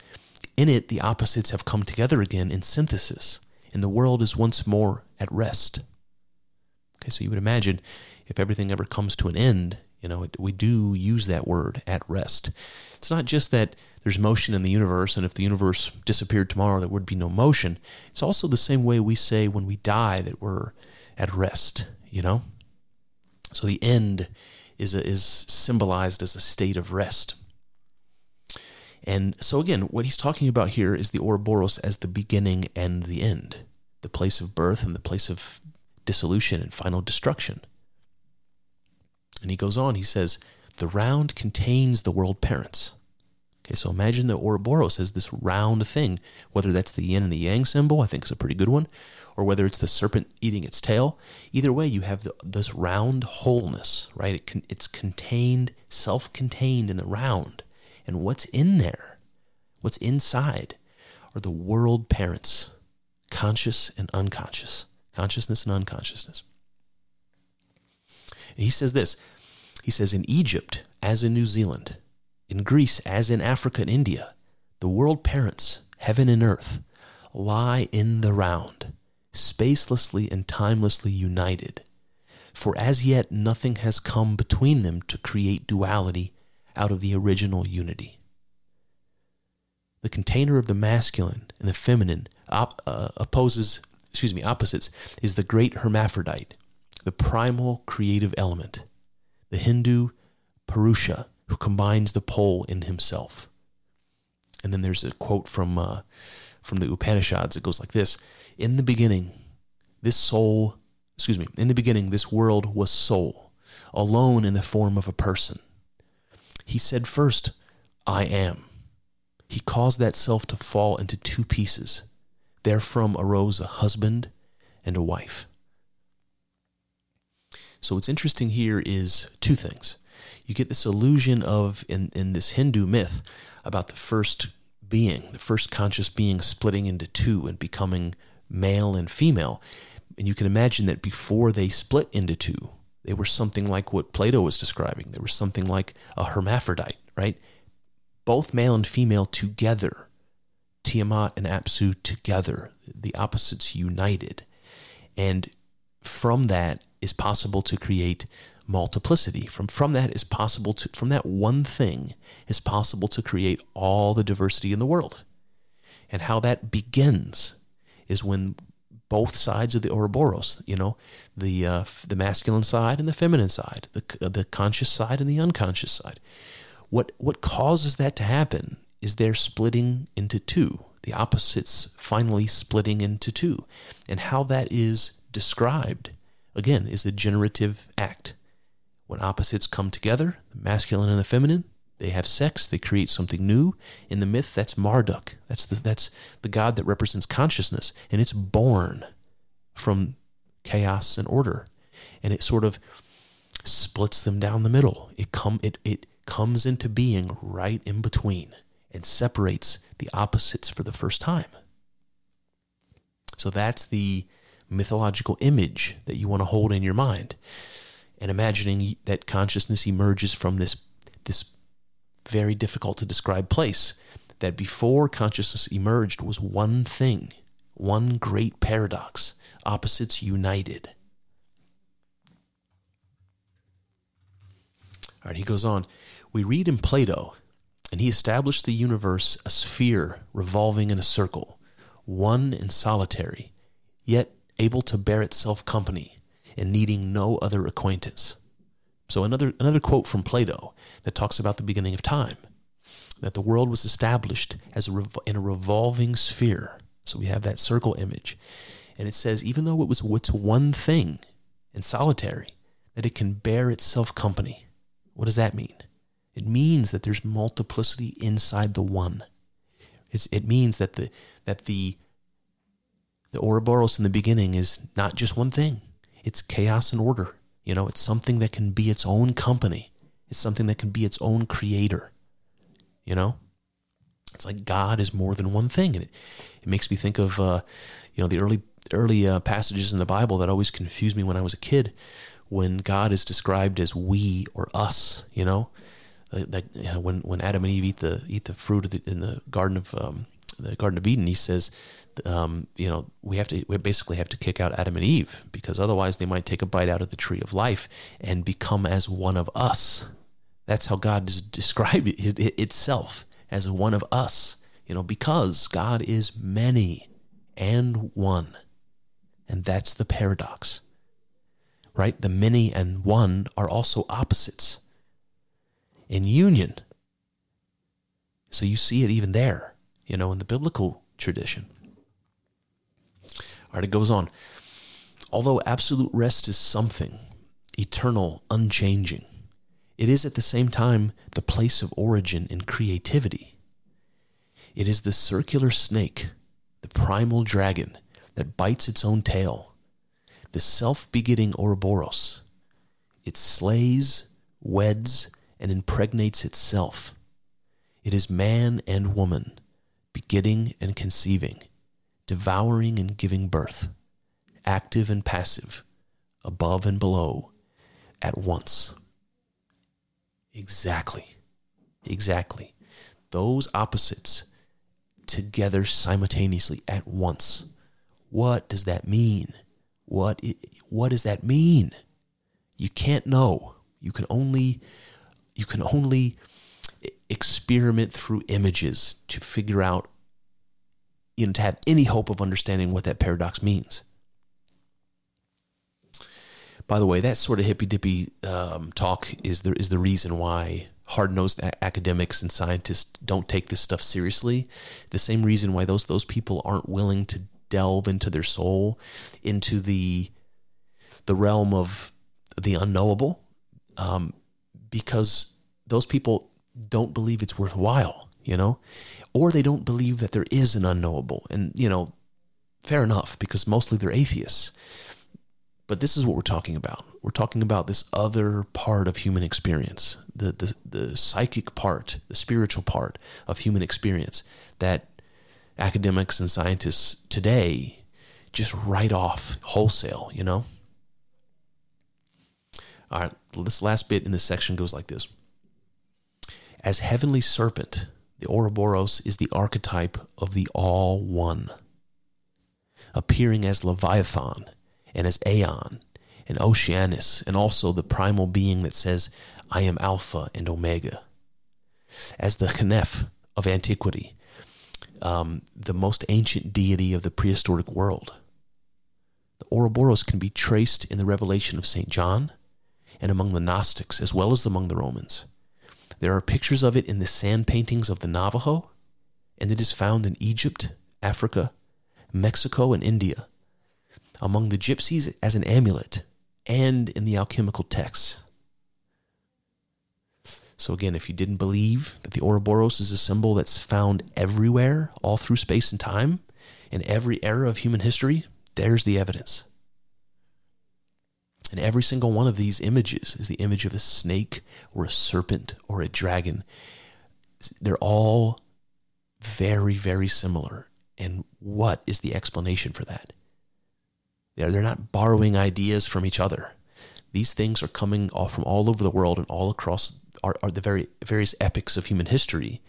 in it the opposites have come together again in synthesis, and the world is once more at rest. Okay, so you would imagine if everything ever comes to an end, you know, we do use that word at rest. It's not just that there's motion in the universe, and if the universe disappeared tomorrow, there would be no motion. It's also the same way we say when we die that we're at rest, you know? So the end is, a, is symbolized as a state of rest. And so, again, what he's talking about here is the Ouroboros as the beginning and the end, the place of birth and the place of dissolution and final destruction. And he goes on, he says, the round contains the world parents. Okay, so imagine the Ouroboros as this round thing, whether that's the yin and the yang symbol, I think is a pretty good one, or whether it's the serpent eating its tail. Either way, you have the, this round wholeness, right? It it's contained, self contained in the round. And what's in there, what's inside, are the world parents, conscious and unconscious, consciousness and unconsciousness. And he says this he says, in Egypt, as in New Zealand, in Greece, as in Africa and India, the world parents, heaven and earth, lie in the round, spacelessly and timelessly united. For as yet nothing has come between them to create duality out of the original unity. The container of the masculine and the feminine op- uh, opposes, excuse me, opposites is the great hermaphrodite, the primal creative element the Hindu Purusha, who combines the pole in himself. And then there's a quote from uh, from the Upanishads. It goes like this: In the beginning, this soul, excuse me, in the beginning, this world was soul, alone in the form of a person. He said first, "I am." He caused that self to fall into two pieces. Therefrom arose a husband and a wife. So what's interesting here is two things. You get this illusion of in, in this Hindu myth about the first being, the first conscious being splitting into two and becoming male and female. And you can imagine that before they split into two, they were something like what Plato was describing. They were something like a hermaphrodite, right? Both male and female together, Tiamat and Apsu together, the opposites united. And from that, is possible to create multiplicity. From, from that is possible to from that one thing is possible to create all the diversity in the world. And how that begins is when both sides of the Ouroboros, you know, the uh, the masculine side and the feminine side, the the conscious side and the unconscious side. What what causes that to happen is they're splitting into two, the opposites finally splitting into two, and how that is described again, is a generative act. When opposites come together, the masculine and the feminine, they have sex, they create something new. In the myth, that's Marduk. That's the, that's the god that represents consciousness, and it's born from chaos and order. And it sort of splits them down the middle. It come it it comes into being right in between and separates the opposites for the first time. So that's the mythological image that you want to hold in your mind. And imagining that consciousness emerges from this this very difficult to describe place that before consciousness emerged was one thing, one great paradox, opposites united. All right, he goes on. We read in Plato, and he established the universe a sphere revolving in a circle, one and solitary, yet able to bear itself company and needing no other acquaintance. So another another quote from Plato that talks about the beginning of time, that the world was established as a rev- in a revolving sphere. So we have that circle image, and it says even though it was what's one thing and solitary, that it can bear itself company. What does that mean? It means that there's multiplicity inside the one. It's, it means that the that the the Ouroboros in the beginning is not just one thing. It's chaos and order. You know, it's something that can be its own company. It's something that can be its own creator. You know, it's like God is more than one thing, and it it makes me think of uh, you know the early early uh, passages in the Bible that always confused me when I was a kid, when God is described as we or us. You know, like when when Adam and Eve eat the eat the fruit the, in the garden of um, the Garden of Eden, he says, um, you know, we have to we basically have to kick out Adam and Eve because otherwise they might take a bite out of the tree of life and become as one of us. That's how God is described *laughs* it, itself as one of us. You know, because God is many and one, and that's the paradox. Right? The many and one are also opposites in union. So you see it even there, you know, in the biblical tradition. All right, it goes on. Although absolute rest is something eternal, unchanging, it is at the same time the place of origin and creativity. It is the circular snake, the primal dragon that bites its own tail, the self begetting Ouroboros. It slays, weds, and impregnates itself. It is man and woman, begetting and conceiving, devouring and giving birth, active and passive, above and below, at once. Exactly. Exactly. Those opposites together simultaneously at once. What does that mean? What, what does that mean? You can't know. You can only you can only experiment through images to figure out, you know, to have any hope of understanding what that paradox means. By the way, that sort of hippy dippy um, talk is the, is the reason why hard nosed a- academics and scientists don't take this stuff seriously. The same reason why those, those people aren't willing to delve into their soul, into the, the realm of the unknowable. Um, because those people don't believe it's worthwhile, you know, or they don't believe that there is an unknowable. And, you know, fair enough, because mostly they're atheists. But this is what we're talking about. We're talking about this other part of human experience, the, the, the psychic part, the spiritual part of human experience that academics and scientists today just write off wholesale, you know? All right, this last bit in this section goes like this As heavenly serpent, the Ouroboros is the archetype of the All One, appearing as Leviathan and as Aeon and Oceanus, and also the primal being that says, I am Alpha and Omega. As the Khneph of antiquity, um, the most ancient deity of the prehistoric world. The Ouroboros can be traced in the revelation of St. John and among the Gnostics as well as among the Romans. There are pictures of it in the sand paintings of the Navajo, and it is found in Egypt, Africa, Mexico, and India, among the gypsies as an amulet, and in the alchemical texts. So, again, if you didn't believe that the Ouroboros is a symbol that's found everywhere, all through space and time, in every era of human history, there's the evidence. And every single one of these images is the image of a snake or a serpent or a dragon. They're all very, very similar. And what is the explanation for that? They're, not borrowing ideas from each other. These things are coming off from all over the world and all across are, are the very various epics of human history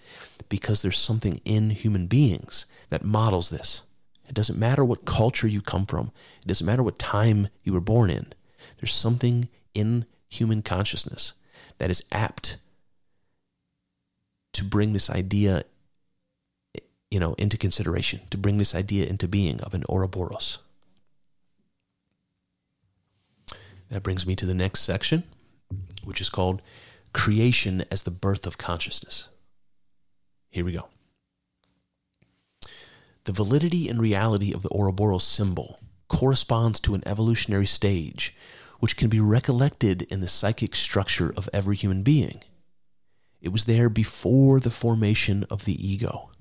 because there's something in human beings that models this. It doesn't matter what culture you come from, it doesn't matter what time you were born in. There's something in human consciousness that is apt to bring this idea you know into consideration to bring this idea into being of an ouroboros. That brings me to the next section which is called creation as the birth of consciousness. Here we go. The validity and reality of the ouroboros symbol corresponds to an evolutionary stage which can be recollected in the psychic structure of every human being. It was there before the formation of the ego.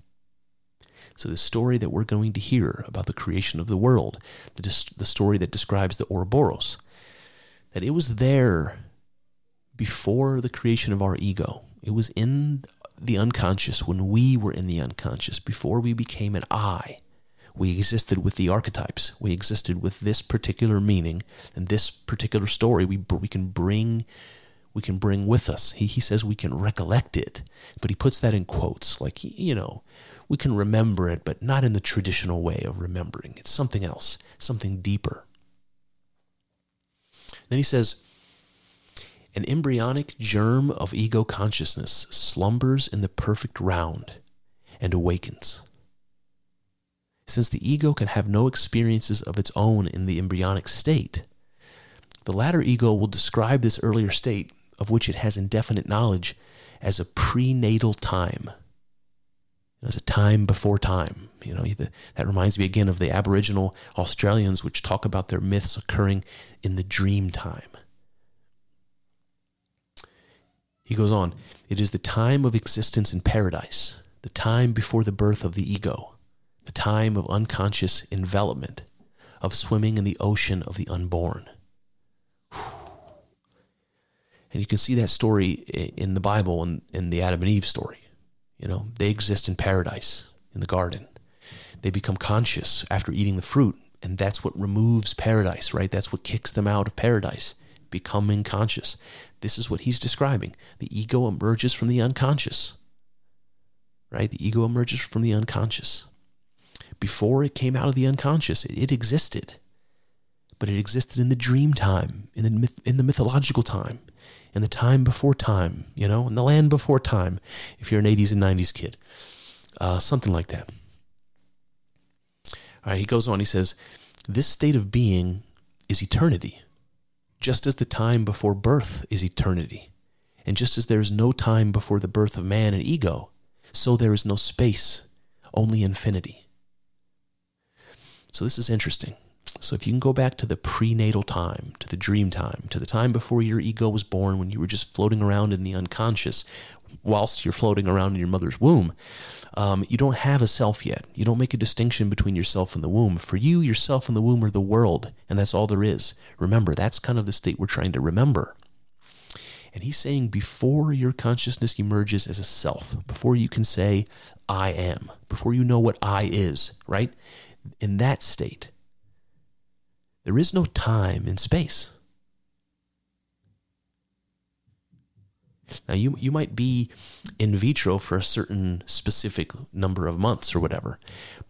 So, the story that we're going to hear about the creation of the world, the, the story that describes the Ouroboros, that it was there before the creation of our ego. It was in the unconscious when we were in the unconscious, before we became an I. We existed with the archetypes. We existed with this particular meaning and this particular story. We we can bring we can bring with us. He he says we can recollect it, but he puts that in quotes, like you know, we can remember it, but not in the traditional way of remembering. It's something else, something deeper. Then he says. An embryonic germ of ego consciousness slumbers in the perfect round and awakens. Since the ego can have no experiences of its own in the embryonic state, the latter ego will describe this earlier state, of which it has indefinite knowledge, as a prenatal time. As a time before time. You know, that reminds me again of the Aboriginal Australians, which talk about their myths occurring in the dream time. He goes on, it is the time of existence in paradise, the time before the birth of the ego the time of unconscious envelopment, of swimming in the ocean of the unborn. And you can see that story in the Bible and in, in the Adam and Eve story. You know, they exist in paradise, in the garden. They become conscious after eating the fruit, and that's what removes paradise, right? That's what kicks them out of paradise, becoming conscious. This is what he's describing. The ego emerges from the unconscious, right? The ego emerges from the unconscious before it came out of the unconscious. It, it existed, but it existed in the dream time, in the myth, in the mythological time, in the time before time. You know, in the land before time. If you're an '80s and '90s kid, uh, something like that. All right, he goes on. He says, "This state of being is eternity, just as the time before birth is eternity." And just as there is no time before the birth of man and ego, so there is no space, only infinity. So this is interesting. So if you can go back to the prenatal time, to the dream time, to the time before your ego was born, when you were just floating around in the unconscious, whilst you're floating around in your mother's womb, um, you don't have a self yet. You don't make a distinction between yourself and the womb. For you, yourself and the womb are the world, and that's all there is. Remember, that's kind of the state we're trying to remember. And he's saying before your consciousness emerges as a self, before you can say, I am, before you know what I is, right? In that state, there is no time and space. Now, you, you might be in vitro for a certain specific number of months or whatever,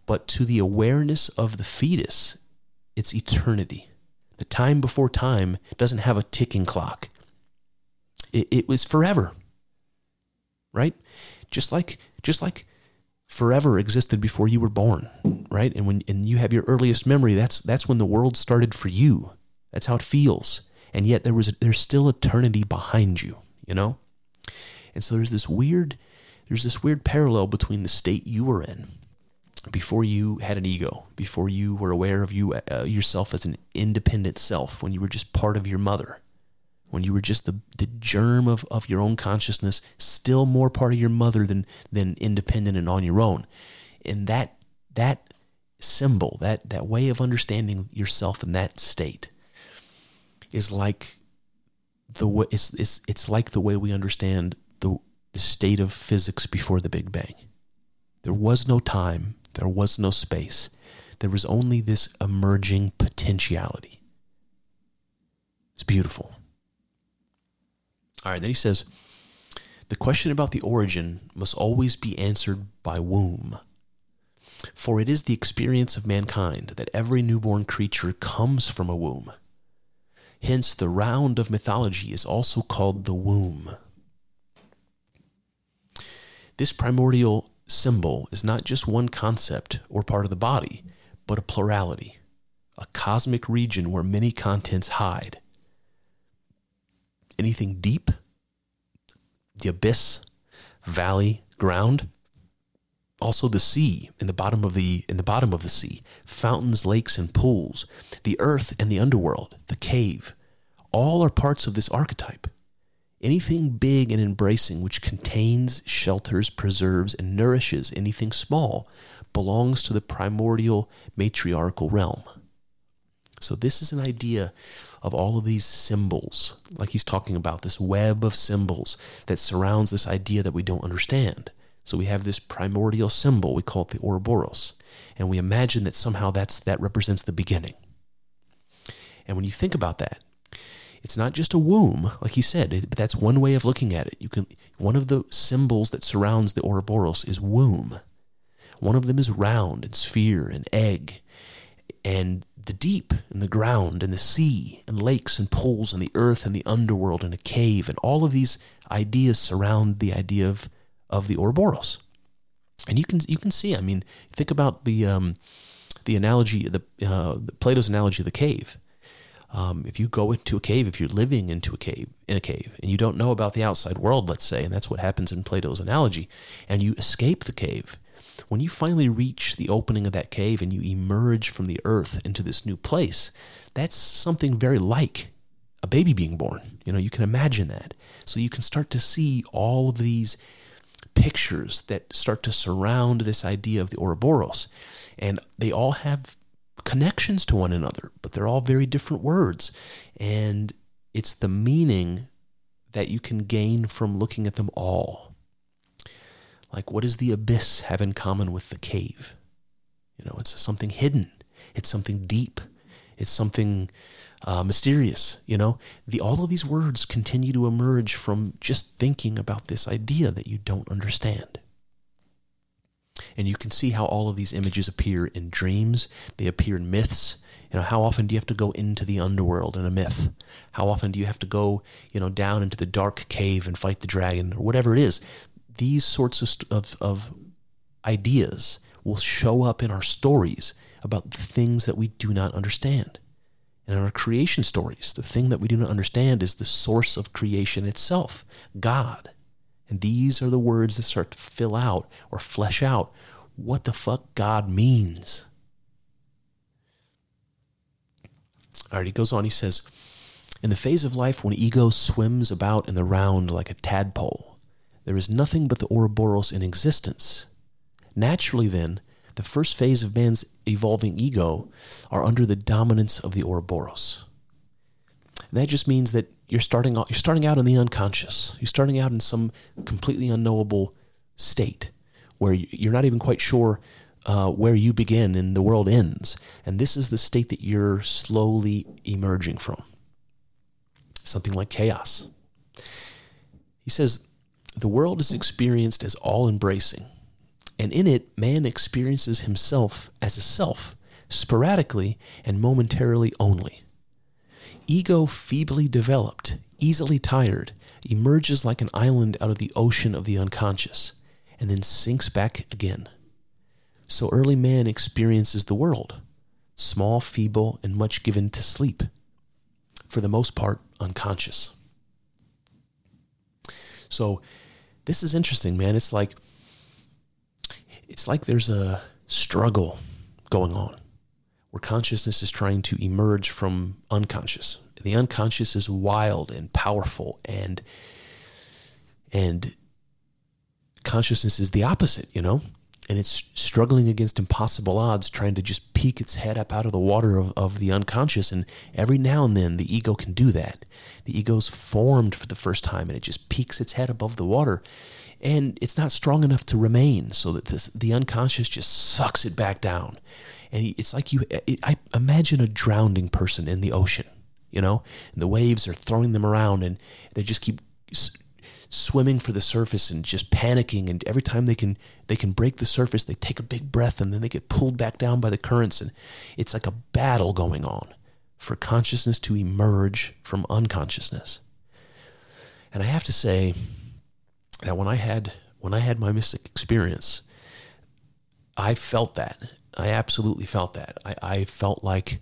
but to the awareness of the fetus, it's eternity. The time before time doesn't have a ticking clock, it, it was forever. Right? Just like, just like forever existed before you were born, right? And when and you have your earliest memory, that's that's when the world started for you. That's how it feels. And yet there was a, there's still eternity behind you, you know? And so there's this weird there's this weird parallel between the state you were in before you had an ego, before you were aware of you uh, yourself as an independent self, when you were just part of your mother, when you were just the, the germ of, of your own consciousness, still more part of your mother than than independent and on your own. And that that symbol, that that way of understanding yourself in that state is like the way it's it's it's like the way we understand the the state of physics before the Big Bang. There was no time, there was no space. There was only this emerging potentiality. It's beautiful. All right, then he says the question about the origin must always be answered by womb. For it is the experience of mankind that every newborn creature comes from a womb. Hence, the round of mythology is also called the womb. This primordial symbol is not just one concept or part of the body, but a plurality, a cosmic region where many contents hide. Anything deep, the abyss, valley, ground, also the sea in the bottom of the in the bottom of the sea, fountains, lakes and pools, the earth and the underworld, the cave, all are parts of this archetype. Anything big and embracing which contains, shelters, preserves, and nourishes anything small belongs to the primordial matriarchal realm. So, this is an idea of all of these symbols, like he's talking about, this web of symbols that surrounds this idea that we don't understand. So, we have this primordial symbol, we call it the Ouroboros, and we imagine that somehow that's, that represents the beginning. And when you think about that, it's not just a womb, like he said, but that's one way of looking at it. You can one of the symbols that surrounds the Ouroboros is womb. One of them is round and sphere and egg, and the deep and the ground and the sea and lakes and pools and the earth and the underworld and a cave and all of these ideas surround the idea of of the Ouroboros. And you can you can see. I mean, think about the um, the analogy, the uh, Plato's analogy of the cave. Um, if you go into a cave, if you're living into a cave in a cave, and you don't know about the outside world, let's say, and that's what happens in Plato's analogy, and you escape the cave, when you finally reach the opening of that cave and you emerge from the earth into this new place, that's something very like a baby being born. You know, you can imagine that. So you can start to see all of these pictures that start to surround this idea of the Ouroboros. And they all have connections to one another, but they're all very different words. And it's the meaning that you can gain from looking at them all. Like, what does the abyss have in common with the cave? You know, it's something hidden, it's something deep, it's something uh, mysterious. You know, the all of these words continue to emerge from just thinking about this idea that you don't understand. And you can see how all of these images appear in dreams, they appear in myths. You know, how often do you have to go into the underworld in a myth? How often do you have to go, you know, down into the dark cave and fight the dragon or whatever it is? These sorts of, of, of ideas will show up in our stories about the things that we do not understand. And in our creation stories, the thing that we do not understand is the source of creation itself, God. And these are the words that start to fill out or flesh out what the fuck God means. All right, he goes on, he says, In the phase of life when ego swims about in the round like a tadpole, there is nothing but the Ouroboros in existence. Naturally, then, the first phase of man's evolving ego are under the dominance of the Ouroboros. And that just means that you're starting out, you're starting out in the unconscious. You're starting out in some completely unknowable state where you're not even quite sure uh, where you begin and the world ends. And this is the state that you're slowly emerging from. Something like chaos. He says, the world is experienced as all embracing, and in it, man experiences himself as a self, sporadically and momentarily only. Ego feebly developed, easily tired, emerges like an island out of the ocean of the unconscious, and then sinks back again. So early man experiences the world, small, feeble, and much given to sleep, for the most part unconscious. So this is interesting, man. It's like it's like there's a struggle going on where consciousness is trying to emerge from unconscious. The unconscious is wild and powerful and and consciousness is the opposite, you know? And it's struggling against impossible odds, trying to just peek its head up out of the water of, of the unconscious. And every now and then the ego can do that. The ego's formed for the first time and it just peeks its head above the water. And it's not strong enough to remain, so that this, the unconscious just sucks it back down. And it's like you, eh, it, I imagine a drowning person in the ocean, you know, and the waves are throwing them around and they just keep swimming for the surface and just panicking and every time they can they can break the surface they take a big breath and then they get pulled back down by the currents and it's like a battle going on for consciousness to emerge from unconsciousness. And i have to say that when i had when i had my mystic experience i felt that. I absolutely felt that. I, I felt like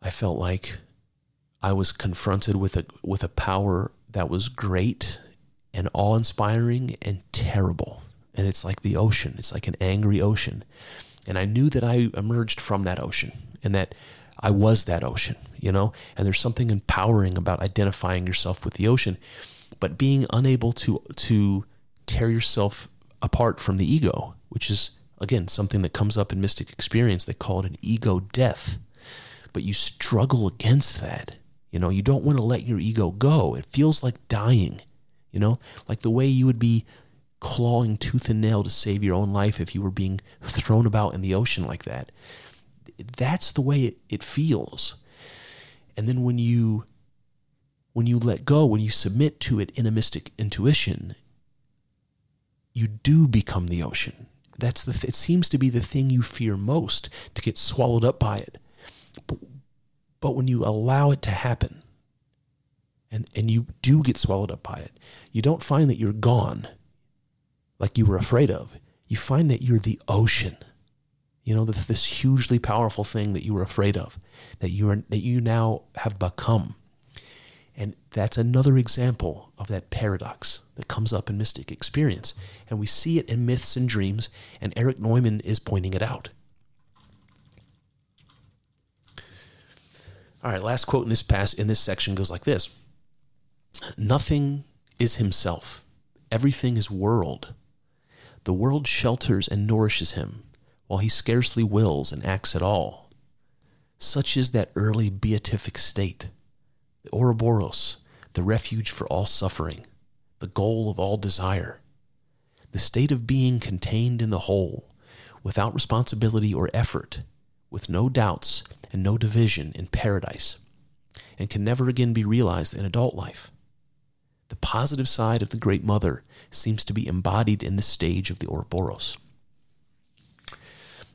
i felt like I was confronted with a with a power that was great and awe-inspiring and terrible. And it's like the ocean. It's like an angry ocean. And I knew that I emerged from that ocean and that I was that ocean, you know? And there's something empowering about identifying yourself with the ocean, but being unable to to tear yourself apart from the ego, which is again something that comes up in mystic experience. They call it an ego death. But you struggle against that you know, you don't want to let your ego go. It feels like dying, you know, like the way you would be clawing tooth and nail to save your own life if you were being thrown about in the ocean like that. That's the way it, it feels. And then when you when you let go, when you submit to it in a mystic intuition, you do become the ocean. That's the th- it seems to be the thing you fear most to get swallowed up by it. But but when you allow it to happen and, and you do get swallowed up by it, you don't find that you're gone like you were afraid of. You find that you're the ocean. You know, this, this hugely powerful thing that you were afraid of, that you are that you now have become. And that's another example of that paradox that comes up in mystic experience. And we see it in myths and dreams, and Erich Neumann is pointing it out. All right, last quote in this pass in this section goes like this. Nothing is himself. Everything is world. The world shelters and nourishes him, while he scarcely wills and acts at all. Such is that early beatific state, the Ouroboros, the refuge for all suffering, the goal of all desire, the state of being contained in the whole, without responsibility or effort, with no doubts and no division in paradise, and can never again be realized in adult life. The positive side of the Great Mother seems to be embodied in this stage of the Ouroboros.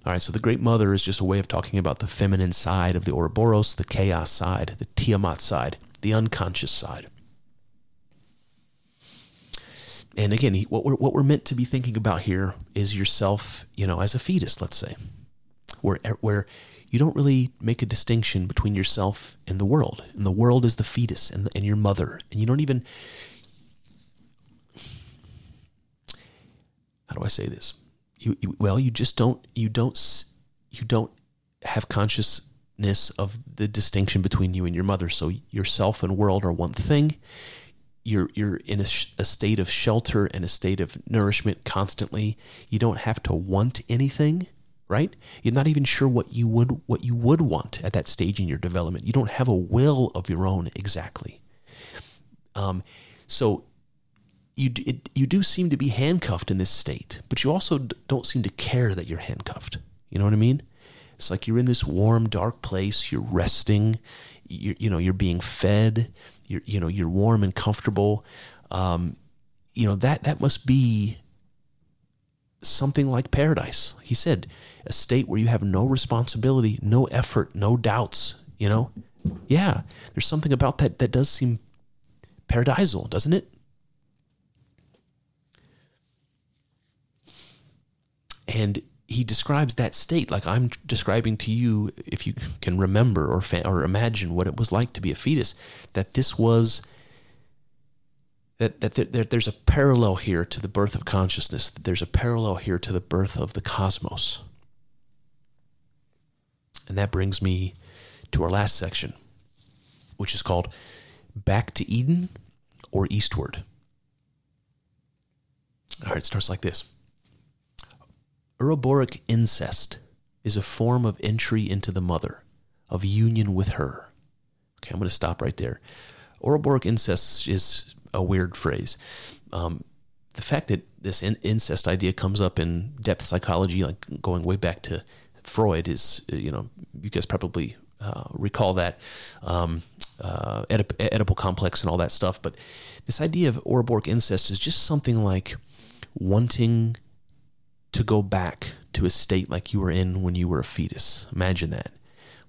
All right, so the Great Mother is just a way of talking about the feminine side of the Ouroboros, the chaos side, the Tiamat side, the unconscious side. And again, what we're, what we're meant to be thinking about here is yourself, you know, as a fetus, let's say where where you don't really make a distinction between yourself and the world. And the world is the fetus and, and your mother. And you don't even how do I say this? You, you, well, you just don't you don't you don't have consciousness of the distinction between you and your mother. So yourself and world are one thing. You're you're in a, a state of shelter and a state of nourishment constantly. You don't have to want anything right? You're not even sure what you would what you would want at that stage in your development. You don't have a will of your own exactly. Um, so you it, you do seem to be handcuffed in this state, but you also don't seem to care that you're handcuffed. You know what I mean? It's like you're in this warm, dark place. You're resting. You you know you're being fed. You're you know you're warm and comfortable. Um, you know that that must be something like paradise. He said, a state where you have no responsibility, no effort, no doubts, you know? Yeah, there's something about that that does seem paradisal, doesn't it? And he describes that state like I'm describing to you, if you can remember or, fa- or imagine what it was like to be a fetus, that this was that, that there, there's a parallel here to the birth of consciousness, that there's a parallel here to the birth of the cosmos. And that brings me to our last section, which is called Back to Eden or Eastward. All right, it starts like this Ouroboros incest is a form of entry into the mother, of union with her. Okay, I'm going to stop right there. Ouroboros incest is a weird phrase. Um, the fact that this in- incest idea comes up in depth psychology, like going way back to Freud, is you know you guys probably uh, recall that um, uh, Oedip- Oedipal complex and all that stuff. But this idea of Ouroboros incest is just something like wanting to go back to a state like you were in when you were a fetus. Imagine that.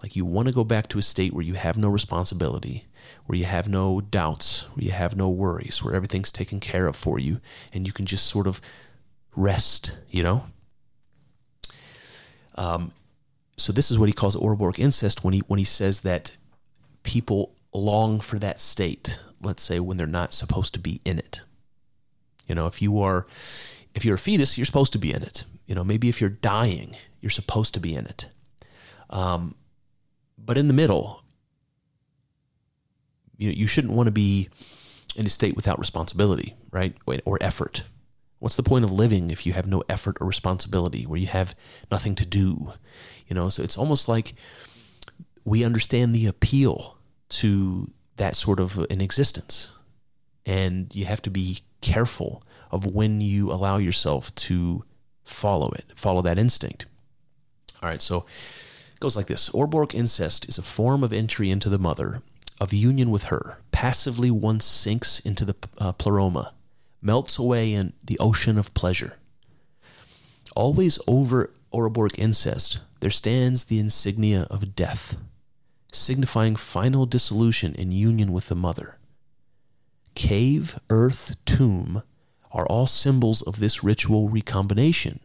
Like you want to go back to a state where you have no responsibility, where you have no doubts, where you have no worries, where everything's taken care of for you, and you can just sort of rest, you know? Um, so this is what he calls Ouroboros incest when he when he says that people long for that state, let's say when they're not supposed to be in it. You know, if you are if you're a fetus, you're supposed to be in it. You know, maybe if you're dying, you're supposed to be in it. Um, but in the middle, you you shouldn't want to be in a state without responsibility, right? Or effort. What's the point of living if you have no effort or responsibility, where you have nothing to do? You know, so it's almost like we understand the appeal to that sort of uh, an existence. And you have to be careful of when you allow yourself to follow it, follow that instinct. All right, so it goes like this Ouroboros incest is a form of entry into the mother, of union with her. Passively, one sinks into the uh, pleroma, melts away in the ocean of pleasure. Always over Ouroboros incest, there stands the insignia of death, signifying final dissolution in union with the mother. Cave, earth, tomb are all symbols of this ritual recombination,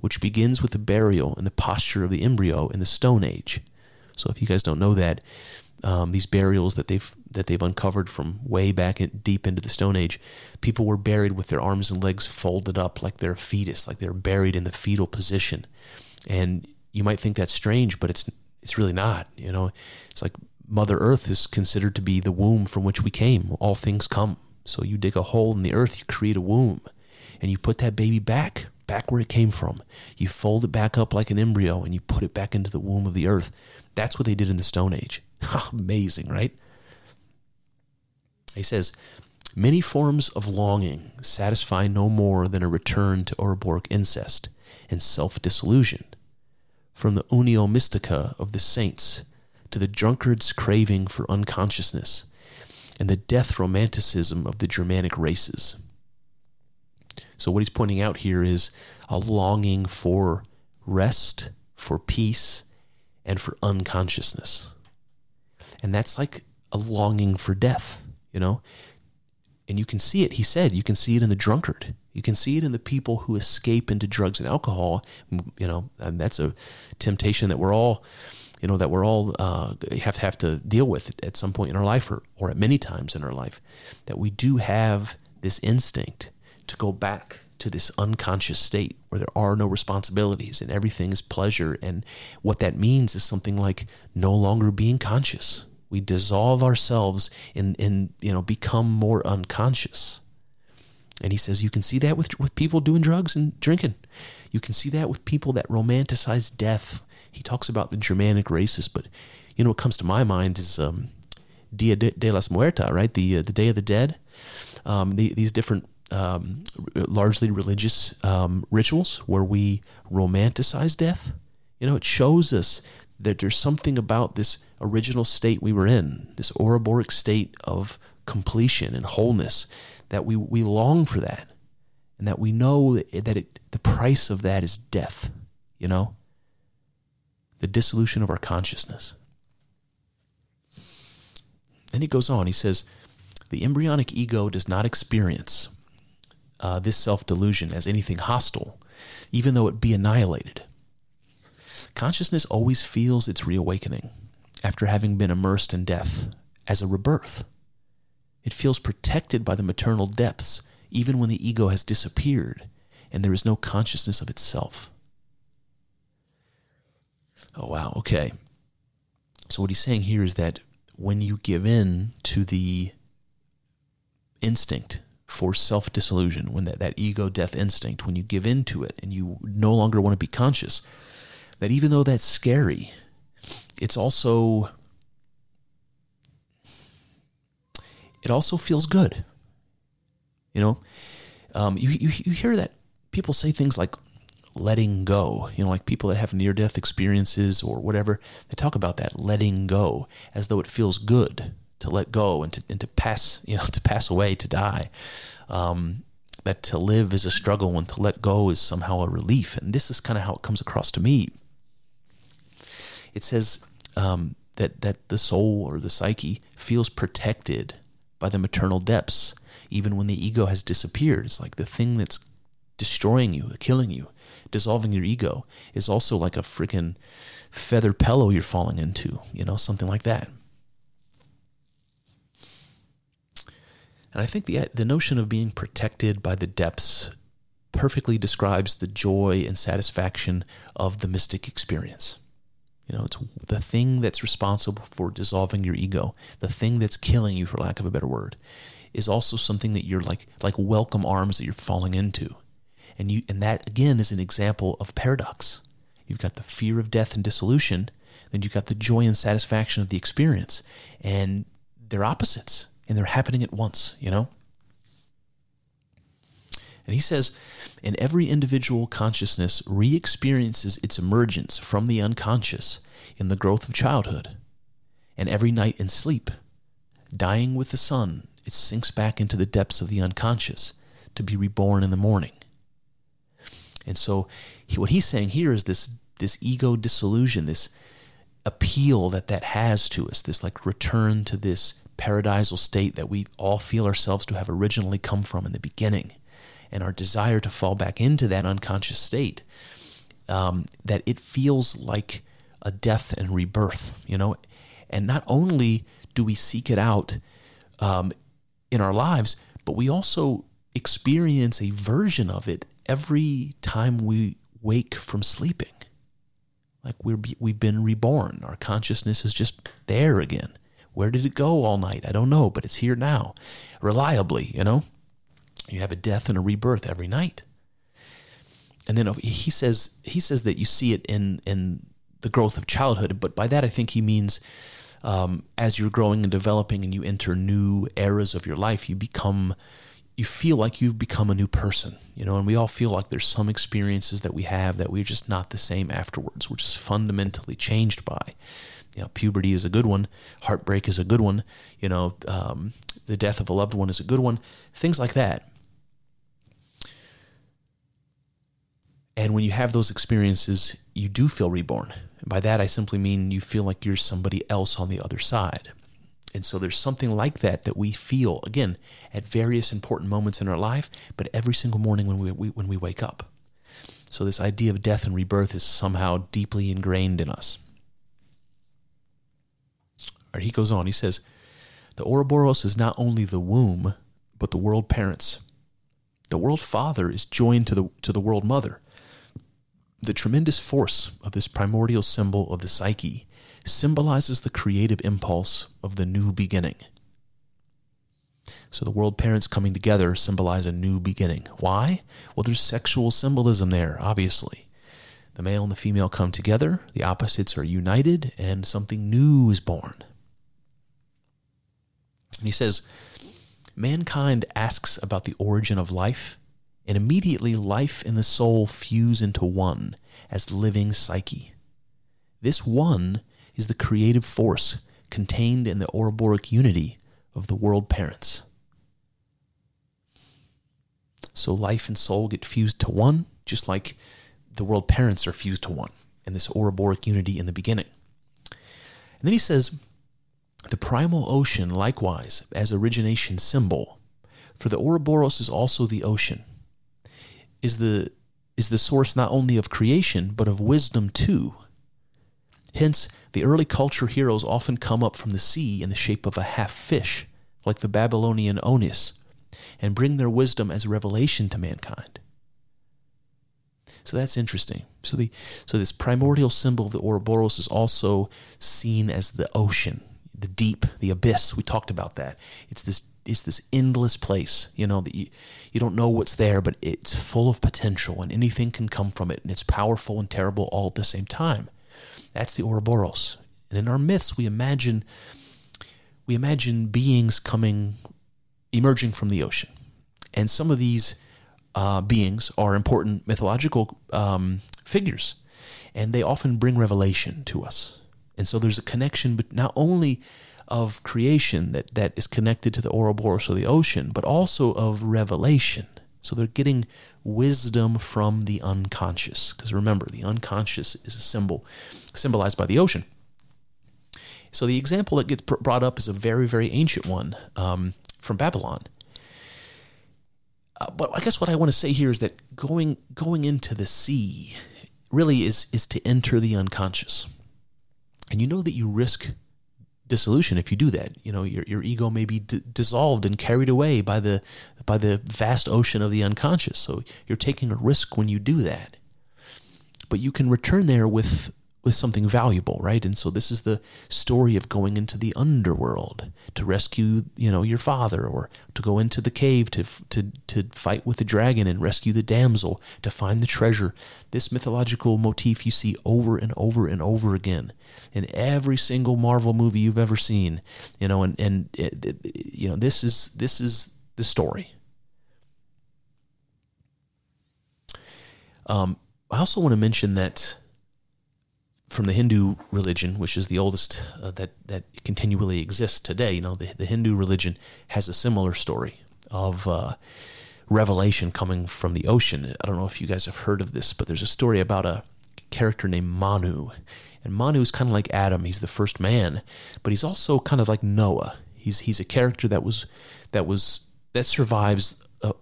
which begins with the burial and the posture of the embryo in the Stone Age. So, if you guys don't know that, um, these burials that they've that they've uncovered from way back in, deep into the Stone Age, people were buried with their arms and legs folded up like they're a fetus, like they're buried in the fetal position. And you might think that's strange, but it's it's really not. You know, it's like Mother Earth is considered to be the womb from which we came. All things come. So you dig a hole in the earth, you create a womb, and you put that baby back, back where it came from. You fold it back up like an embryo and you put it back into the womb of the earth. That's what they did in the Stone Age. *laughs* Amazing, right? He says, Many forms of longing satisfy no more than a return to Ouroboros incest and self disillusion. From the unio mystica of the saints to the drunkard's craving for unconsciousness and the death romanticism of the Germanic races. So, what he's pointing out here is a longing for rest, for peace, and for unconsciousness. And that's like a longing for death, you know? And you can see it, he said, you can see it in the drunkard. You can see it in the people who escape into drugs and alcohol. You know, and that's a temptation that we're all, you know, that we're all uh, have to have to deal with at some point in our life, or or at many times in our life, that we do have this instinct to go back to this unconscious state where there are no responsibilities and everything is pleasure. And what that means is something like no longer being conscious. We dissolve ourselves and, and you know become more unconscious. And he says you can see that with with people doing drugs and drinking. You can see that with people that romanticize death. He talks about the Germanic races, but you know what comes to my mind is um, Dia de, de las Muertas, right? The uh, the Day of the Dead. Um, the, these different um, largely religious um, rituals where we romanticize death. You know, it shows us that there's something about this original state we were in, this Ouroboros state of completion and wholeness, that we, we long for that. And that we know that it, the price of that is death, you know? The dissolution of our consciousness. Then he goes on, he says, the embryonic ego does not experience uh, this self delusion as anything hostile, even though it be annihilated. Consciousness always feels its reawakening after having been immersed in death as a rebirth. It feels protected by the maternal depths even when the ego has disappeared and there is no consciousness of itself. Oh, wow. Okay. So, what he's saying here is that when you give in to the instinct for self disillusion, when that, that ego death instinct, when you give in to it and you no longer want to be conscious, that even though that's scary, it's also it also feels good. You know, um, you, you you hear that people say things like letting go. You know, like people that have near death experiences or whatever, they talk about that letting go as though it feels good to let go and to and to pass *laughs* you know to pass away to die. Um, that to live is a struggle and to let go is somehow a relief. And this is kind of how it comes across to me. It says um, that that the soul or the psyche feels protected by the maternal depths, even when the ego has disappeared. It's like the thing that's destroying you, killing you, dissolving your ego is also like a freaking feather pillow you're falling into, you know, something like that. And I think the the notion of being protected by the depths perfectly describes the joy and satisfaction of the mystic experience. You know, it's the thing that's responsible for dissolving your ego, the thing that's killing you, for lack of a better word, is also something that you're like like welcome arms that you're falling into. And you and that again is an example of paradox. You've got the fear of death and dissolution, then you've got the joy and satisfaction of the experience. And they're opposites and they're happening at once, you know? And he says, and every individual consciousness re experiences its emergence from the unconscious in the growth of childhood. And every night in sleep, dying with the sun, it sinks back into the depths of the unconscious to be reborn in the morning. And so, he, what he's saying here is this, this ego disillusion, this appeal that that has to us, this like return to this paradisal state that we all feel ourselves to have originally come from in the beginning and our desire to fall back into that unconscious state, um, that it feels like a death and rebirth, you know. And not only do we seek it out um, in our lives, but we also experience a version of it every time we wake from sleeping. Like we're we've been reborn. Our consciousness is just there again. Where did it go all night? I don't know, but it's here now, reliably. You know. You have a death and a rebirth every night. And then he says he says that you see it in in the growth of childhood, but by that I think he means um, as you're growing and developing and you enter new eras of your life, you become you feel like you've become a new person, you know, and we all feel like there's some experiences that we have that we're just not the same afterwards, which is fundamentally changed by. You know, puberty is a good one, heartbreak is a good one, you know, um, the death of a loved one is a good one, things like that. And when you have those experiences, you do feel reborn. And by that, I simply mean you feel like you're somebody else on the other side. And so there's something like that that we feel, again, at various important moments in our life, but every single morning when we, we, when we wake up. So this idea of death and rebirth is somehow deeply ingrained in us. All right, he goes on, he says, the Ouroboros is not only the womb, but the world parents. The world father is joined to the, to the world mother the tremendous force of this primordial symbol of the psyche symbolizes the creative impulse of the new beginning. So the world parents coming together symbolize a new beginning. Why? Well, there's sexual symbolism there, obviously. The male and the female come together, the opposites are united, and something new is born. And he says, Mankind asks about the origin of life and immediately life and the soul fuse into one as living psyche. This one is the creative force contained in the Ouroboros unity of the world parents. So life and soul get fused to one, just like the world parents are fused to one in this Ouroboros unity in the beginning. And then he says, the primal ocean, likewise, as origination symbol, for the Ouroboros is also the ocean, is the is the source not only of creation but of wisdom too. Hence, the early culture heroes often come up from the sea in the shape of a half fish, like the Babylonian Oannes, and bring their wisdom as revelation to mankind. So that's interesting. So the so this primordial symbol of the Ouroboros is also seen as the ocean, the deep, the abyss. We talked about that. It's this it's this endless place, you know, that you, you don't know what's there, but it's full of potential and anything can come from it, and it's powerful and terrible all at the same time. That's the Ouroboros. And in our myths, we imagine we imagine beings coming, emerging from the ocean, and some of these uh, beings are important mythological um, figures, and they often bring revelation to us. And so there's a connection, but not only of creation that, that is connected to the Ouroboros or the ocean, but also of revelation. So they're getting wisdom from the unconscious. Because remember, the unconscious is a symbol symbolized by the ocean. So the example that gets brought up is a very, very ancient one um, from Babylon. Uh, but I guess what I want to say here is that going going into the sea really is is to enter the unconscious, and you know that you risk dissolution if you do that. You know your your ego may be d- dissolved and carried away by the by the vast ocean of the unconscious. So you're taking a risk when you do that, but you can return there with with something valuable, right? And so this is the story of going into the underworld to rescue, you know, your father, or to go into the cave to to to fight with the dragon and rescue the damsel to find the treasure. This mythological motif you see over and over and over again in every single Marvel movie you've ever seen, you know, and and it, it, you know this is this is the story. Um, I also want to mention that from the Hindu religion, which is the oldest uh, that that continually exists today. You know, the, the Hindu religion has a similar story of uh, revelation coming from the ocean. I don't know if you guys have heard of this, but there's a story about a character named Manu, and Manu is kind of like Adam. He's the first man, but he's also kind of like Noah. He's he's a character that was that was that survives uh,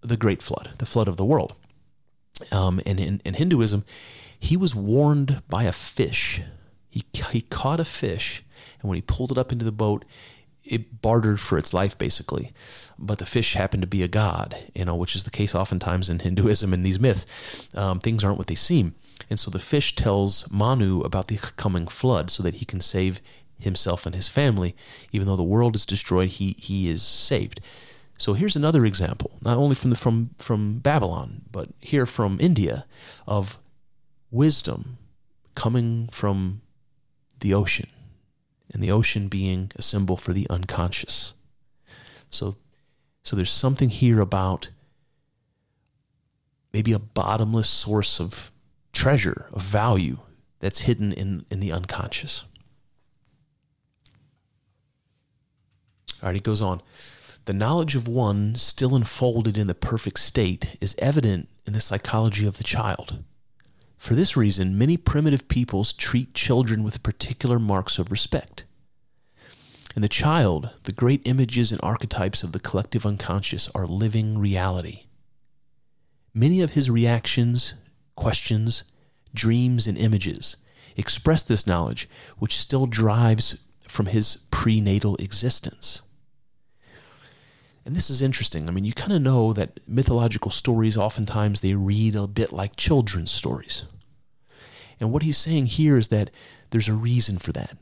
the great flood, the flood of the world. Um, and in, in Hinduism, he was warned by a fish. He, he caught a fish, and when he pulled it up into the boat, it bartered for its life basically. But the fish happened to be a god, you know, which is the case oftentimes in Hinduism and these myths. Um, things aren't what they seem. And so the fish tells Manu about the coming flood so that he can save himself and his family. Even though the world is destroyed, he, he is saved. So here's another example, not only from the, from from Babylon, but here from India, of wisdom coming from the ocean, and the ocean being a symbol for the unconscious. So, so there's something here about maybe a bottomless source of treasure, of value that's hidden in, in the unconscious. All right, he goes on. The knowledge of one still enfolded in the perfect state is evident in the psychology of the child. For this reason, many primitive peoples treat children with particular marks of respect. In the child, the great images and archetypes of the collective unconscious are living reality. Many of his reactions, questions, dreams, and images express this knowledge, which still drives from his prenatal existence. And this is interesting. I mean, you kind of know that mythological stories oftentimes they read a bit like children's stories. And what he's saying here is that there's a reason for that.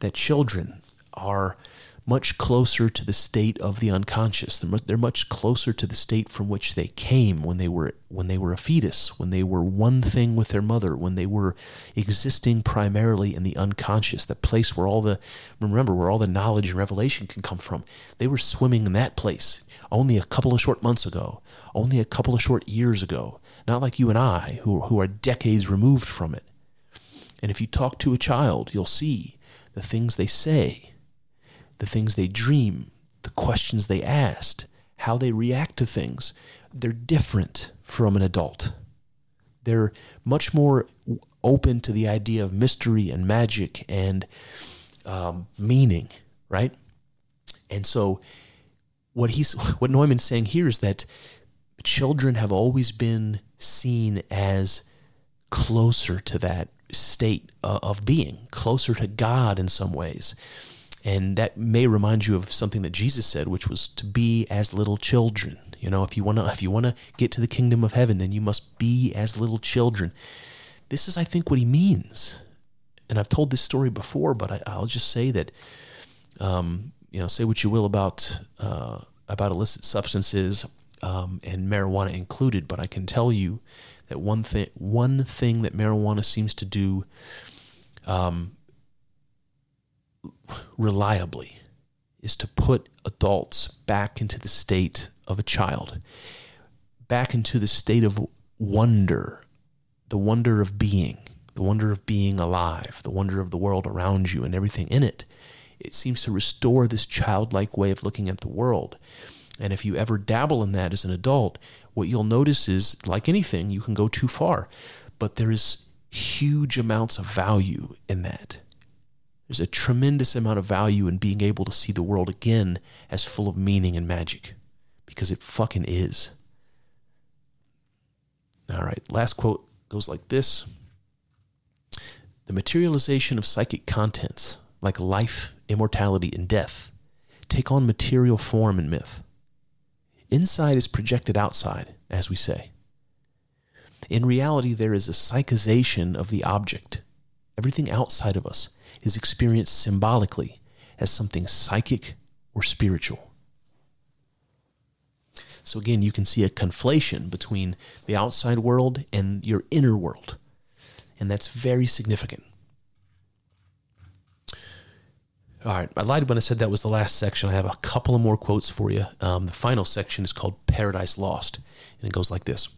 That children are much closer to the state of the unconscious. They're much closer to the state from which they came when they were when they were a fetus, when they were one thing with their mother, when they were existing primarily in the unconscious, that place where all the remember where all the knowledge and revelation can come from. They were swimming in that place only a couple of short months ago, only a couple of short years ago. Not like you and I, who who are decades removed from it. And if you talk to a child, you'll see the things they say the things they dream, the questions they ask, how they react to things. They're different from an adult. They're much more open to the idea of mystery and magic and um, meaning, right? And so, what he's *laughs* what Neumann's saying here is that children have always been seen as closer to that state of being, closer to God in some ways And that may remind you of something that Jesus said, which was to be as little children. You know, if you want to if you want to get to the kingdom of heaven, then you must be as little children. This is I think what he means. And I've told this story before, but I, will just say that um, you know, say what you will about uh, about illicit substances um, and marijuana included, but I can tell you that one thing one thing that marijuana seems to do um, reliably is to put adults back into the state of a child, back into the state of wonder, the wonder of being, the wonder of being alive, the wonder of the world around you and everything in it. It seems to restore this childlike way of looking at the world. And if you ever dabble in that as an adult, what you'll notice is, like anything, you can go too far. But there is huge amounts of value in that. There's a tremendous amount of value in being able to see the world again as full of meaning and magic because it fucking is. All right, last quote goes like this The materialization of psychic contents, like life, immortality, and death, take on material form in myth. Inside is projected outside, as we say. In reality, there is a psychization of the object. Everything outside of us is experienced symbolically as something psychic or spiritual. So, again, you can see a conflation between the outside world and your inner world. And that's very significant. All right, I lied when I said that was the last section. I have a couple of more quotes for you. Um, the final section is called Paradise Lost, and it goes like this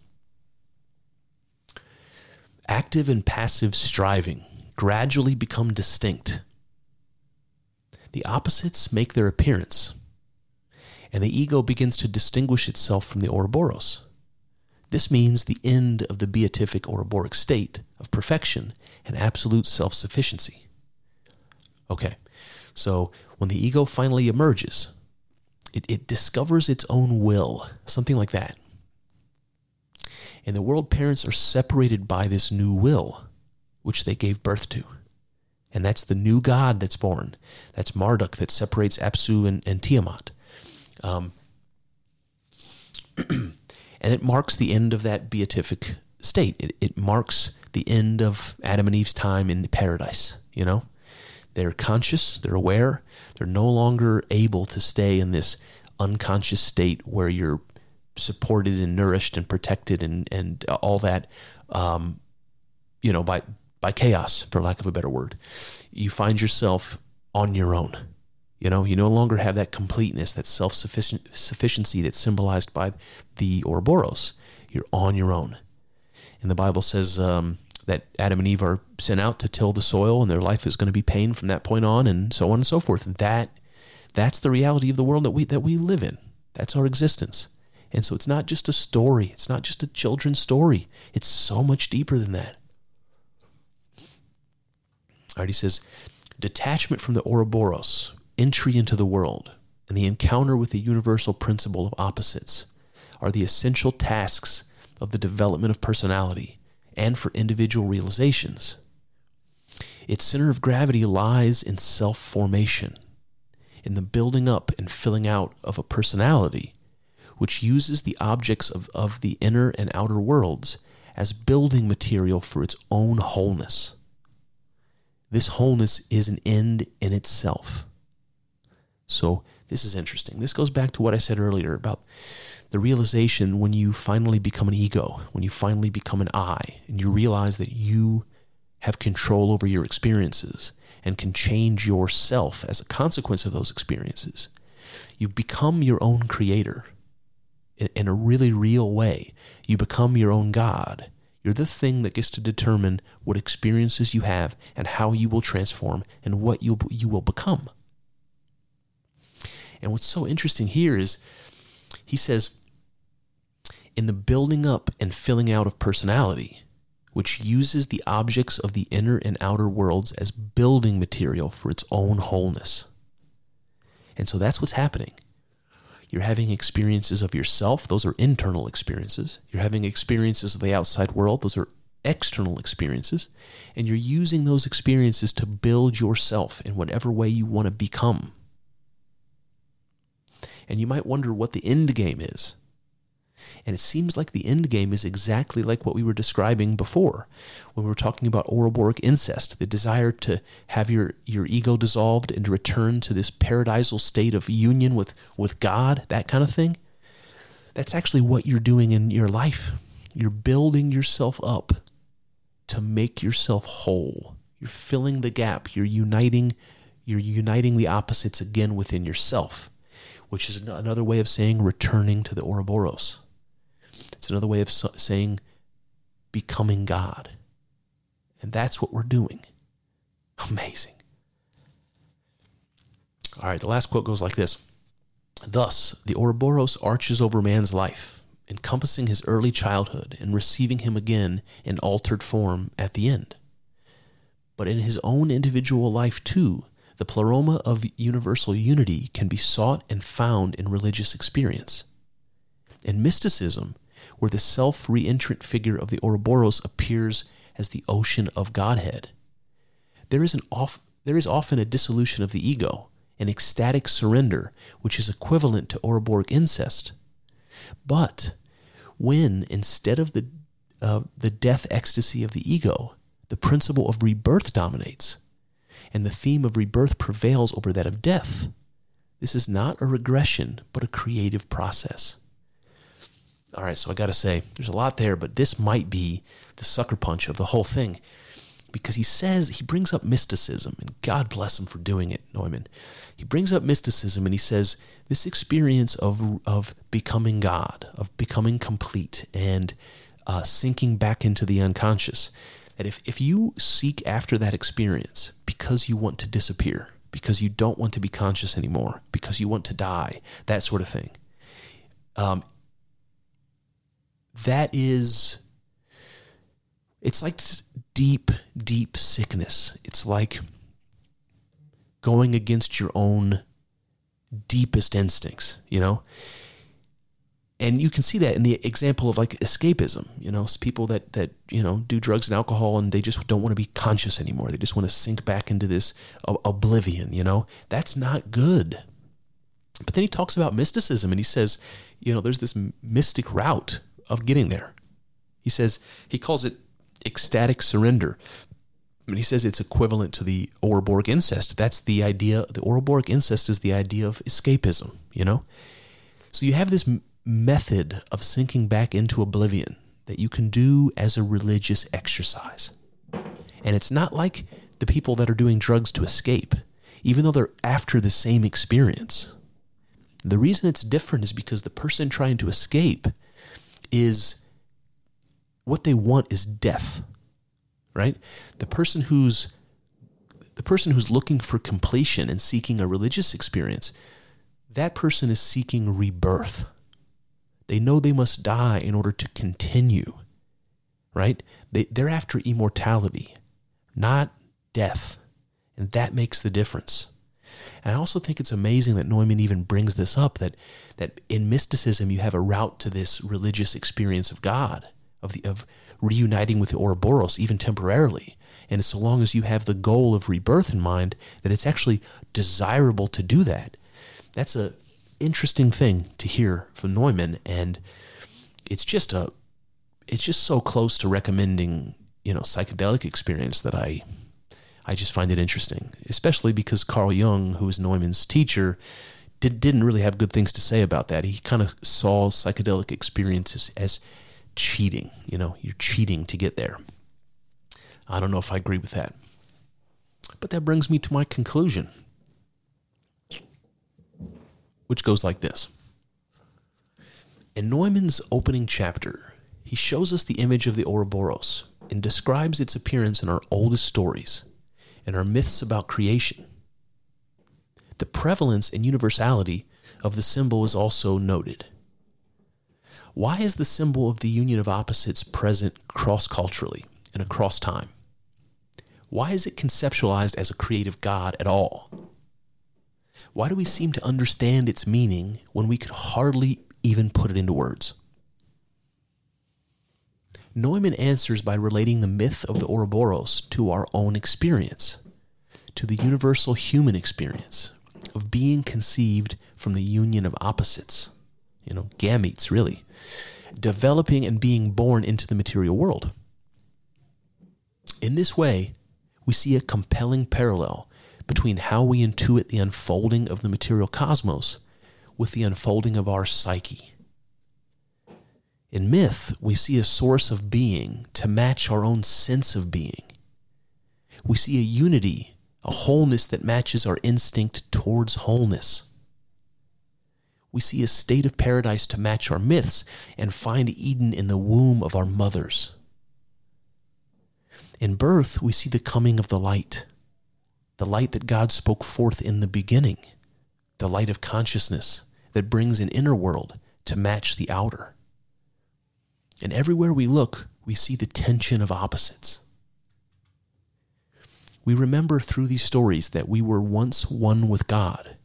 Active and passive striving gradually become distinct. The opposites make their appearance, and the ego begins to distinguish itself from the Ouroboros. This means the end of the beatific Ouroboric state of perfection and absolute self sufficiency. Okay, so when the ego finally emerges, it, it discovers its own will, something like that. And the world parents are separated by this new will, which they gave birth to. And that's the new God that's born. That's Marduk that separates Apsu and, and Tiamat. Um, *clears throat* and it marks the end of that beatific state. It, it marks the end of Adam and Eve's time in paradise, you know? They're conscious, they're aware, they're no longer able to stay in this unconscious state where you're supported and nourished and protected and and all that, um, you know, by by chaos, for lack of a better word. You find yourself on your own. You know, you no longer have that completeness, that self sufficiency that's symbolized by the Ouroboros. You're on your own. And the Bible says um, that Adam and Eve are sent out to till the soil, and their life is going to be pain from that point on, and so on and so forth. And that that's the reality of the world that we that we live in. That's our existence. And so it's not just a story, it's not just a children's story. It's so much deeper than that. All right, he says, detachment from the Ouroboros, entry into the world, and the encounter with the universal principle of opposites are the essential tasks of the development of personality and for individual realizations. Its center of gravity lies in self formation, in the building up and filling out of a personality which uses the objects of, of the inner and outer worlds as building material for its own wholeness. This wholeness is an end in itself. So, this is interesting. This goes back to what I said earlier about the realization when you finally become an ego, when you finally become an I, and you realize that you have control over your experiences and can change yourself as a consequence of those experiences. You become your own creator in, in a really real way. You become your own God. You're the thing that gets to determine what experiences you have and how you will transform and what you, you will become. And what's so interesting here is he says, in the building up and filling out of personality, which uses the objects of the inner and outer worlds as building material for its own wholeness. And so that's what's happening. You're having experiences of yourself, those are internal experiences. You're having experiences of the outside world, those are external experiences, and you're using those experiences to build yourself in whatever way you want to become. And you might wonder what the end game is. And it seems like the end game is exactly like what we were describing before when we were talking about Ouroboros incest, the desire to have your, your ego dissolved and to return to this paradisal state of union with, with God, that kind of thing. That's actually what you're doing in your life. You're building yourself up to make yourself whole. You're filling the gap. You're uniting you're uniting the opposites again within yourself, which is another way of saying returning to the Ouroboros. It's another way of saying becoming God. And that's what we're doing. *laughs* Amazing. All right, the last quote goes like this Thus, the Ouroboros arches over man's life, encompassing his early childhood and receiving him again in altered form at the end. But in his own individual life, too, the pleroma of universal unity can be sought and found in religious experience. In mysticism, where the self reentrant figure of the Ouroboros appears as the ocean of Godhead. There is, an off, there is often a dissolution of the ego, an ecstatic surrender, which is equivalent to Ouroboros incest. But when, instead of the, uh, the death ecstasy of the ego, the principle of rebirth dominates, and the theme of rebirth prevails over that of death, this is not a regression, but a creative process. All right, so I got to say, there's a lot there, but this might be the sucker punch of the whole thing because he says, he brings up mysticism, and God bless him for doing it, Neumann. He brings up mysticism and he says, this experience of, of becoming God, of becoming complete, and uh, sinking back into the unconscious, that if, if you seek after that experience because you want to disappear, because you don't want to be conscious anymore, because you want to die, that sort of thing, um, that is it's like deep deep sickness. It's like going against your own deepest instincts you know? And you can see that in the example of like escapism you know? People that that you know do drugs and alcohol and they just don't want to be conscious anymore. They just want to sink back into this oblivion you know? That's not good. But then he talks about mysticism and he says you know there's this mystic route of getting there. He says, he calls it ecstatic surrender. And he says it's equivalent to the Ouroboros incest. That's the idea. The Ouroboros incest is the idea of escapism, you know? So you have this method of sinking back into oblivion that you can do as a religious exercise. And it's not like the people that are doing drugs to escape, even though they're after the same experience. The reason it's different is because the person trying to escape is what they want is death. Right? The person who's the person who's looking for completion and seeking a religious experience, that person is seeking rebirth. They know they must die in order to continue. Right? They, they're after immortality, not death. And that makes the difference. And I also think it's amazing that Neumann even brings this up that that in mysticism you have a route to this religious experience of God, of the of reuniting with the Ouroboros, even temporarily. And so long as you have the goal of rebirth in mind, that it's actually desirable to do that. That's a interesting thing to hear from Neumann, and it's just a it's just so close to recommending, you know, psychedelic experience that I I just find it interesting, especially because Carl Jung, who was Neumann's teacher, did, didn't really have good things to say about that. He kind of saw psychedelic experiences as cheating. You know, you're cheating to get there. I don't know if I agree with that. But that brings me to my conclusion, which goes like this. In Neumann's opening chapter, he shows us the image of the Ouroboros and describes its appearance in our oldest stories and our myths about creation. The prevalence and universality of the symbol is also noted. Why is the symbol of the union of opposites present cross culturally and across time? Why is it conceptualized as a creative God at all? Why do we seem to understand its meaning when we could hardly even put it into words? Neumann answers by relating the myth of the Ouroboros to our own experience, to the universal human experience of being conceived from the union of opposites, you know, gametes, really, developing and being born into the material world. In this way, we see a compelling parallel between how we intuit the unfolding of the material cosmos with the unfolding of our psyche. In myth, we see a source of being to match our own sense of being. We see a unity, a wholeness that matches our instinct towards wholeness. We see a state of paradise to match our myths and find Eden in the womb of our mothers. In birth, we see the coming of the light, the light that God spoke forth in the beginning, the light of consciousness that brings an inner world to match the outer. And everywhere we look, we see the tension of opposites. We remember through these stories that we were once one with God,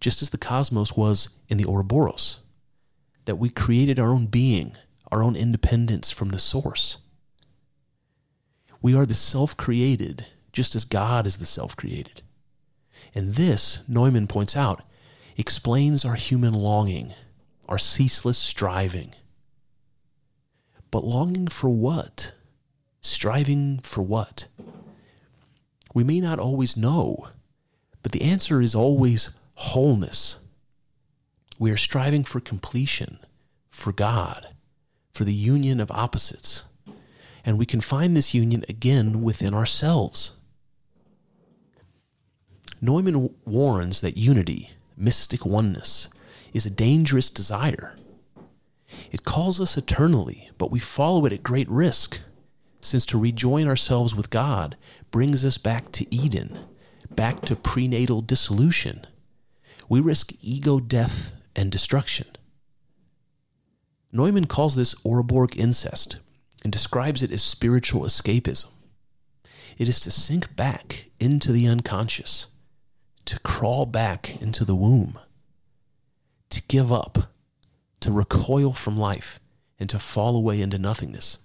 just as the cosmos was in the Ouroboros, that we created our own being, our own independence from the source. We are the self created, just as God is the self created. And this, Neumann points out, explains our human longing, our ceaseless striving but longing for what? Striving for what? We may not always know, but the answer is always wholeness. We are striving for completion, for God, for the union of opposites. And we can find this union again within ourselves. Neumann warns that unity, mystic oneness, is a dangerous desire. It calls us eternally, but we follow it at great risk, since to rejoin ourselves with God brings us back to Eden, back to prenatal dissolution. We risk ego death and destruction. Neumann calls this Ouroboros incest and describes it as spiritual escapism. It is to sink back into the unconscious, to crawl back into the womb, to give up to recoil from life and to fall away into nothingness.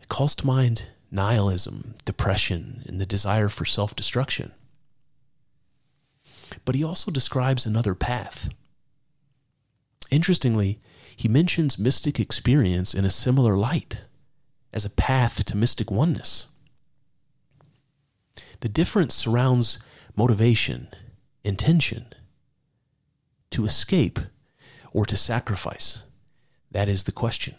It calls to mind nihilism, depression, and the desire for self destruction. But he also describes another path. Interestingly, he mentions mystic experience in a similar light as a path to mystic oneness. The difference surrounds motivation, intention. To escape or to sacrifice? That is the question.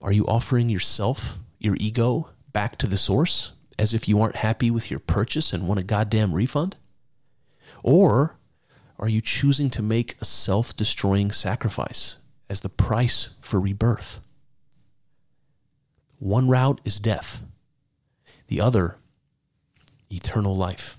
Are you offering yourself, your ego, back to the source as if you aren't happy with your purchase and want a goddamn refund? Or are you choosing to make a self destroying sacrifice as the price for rebirth? One route is death, the other, eternal life.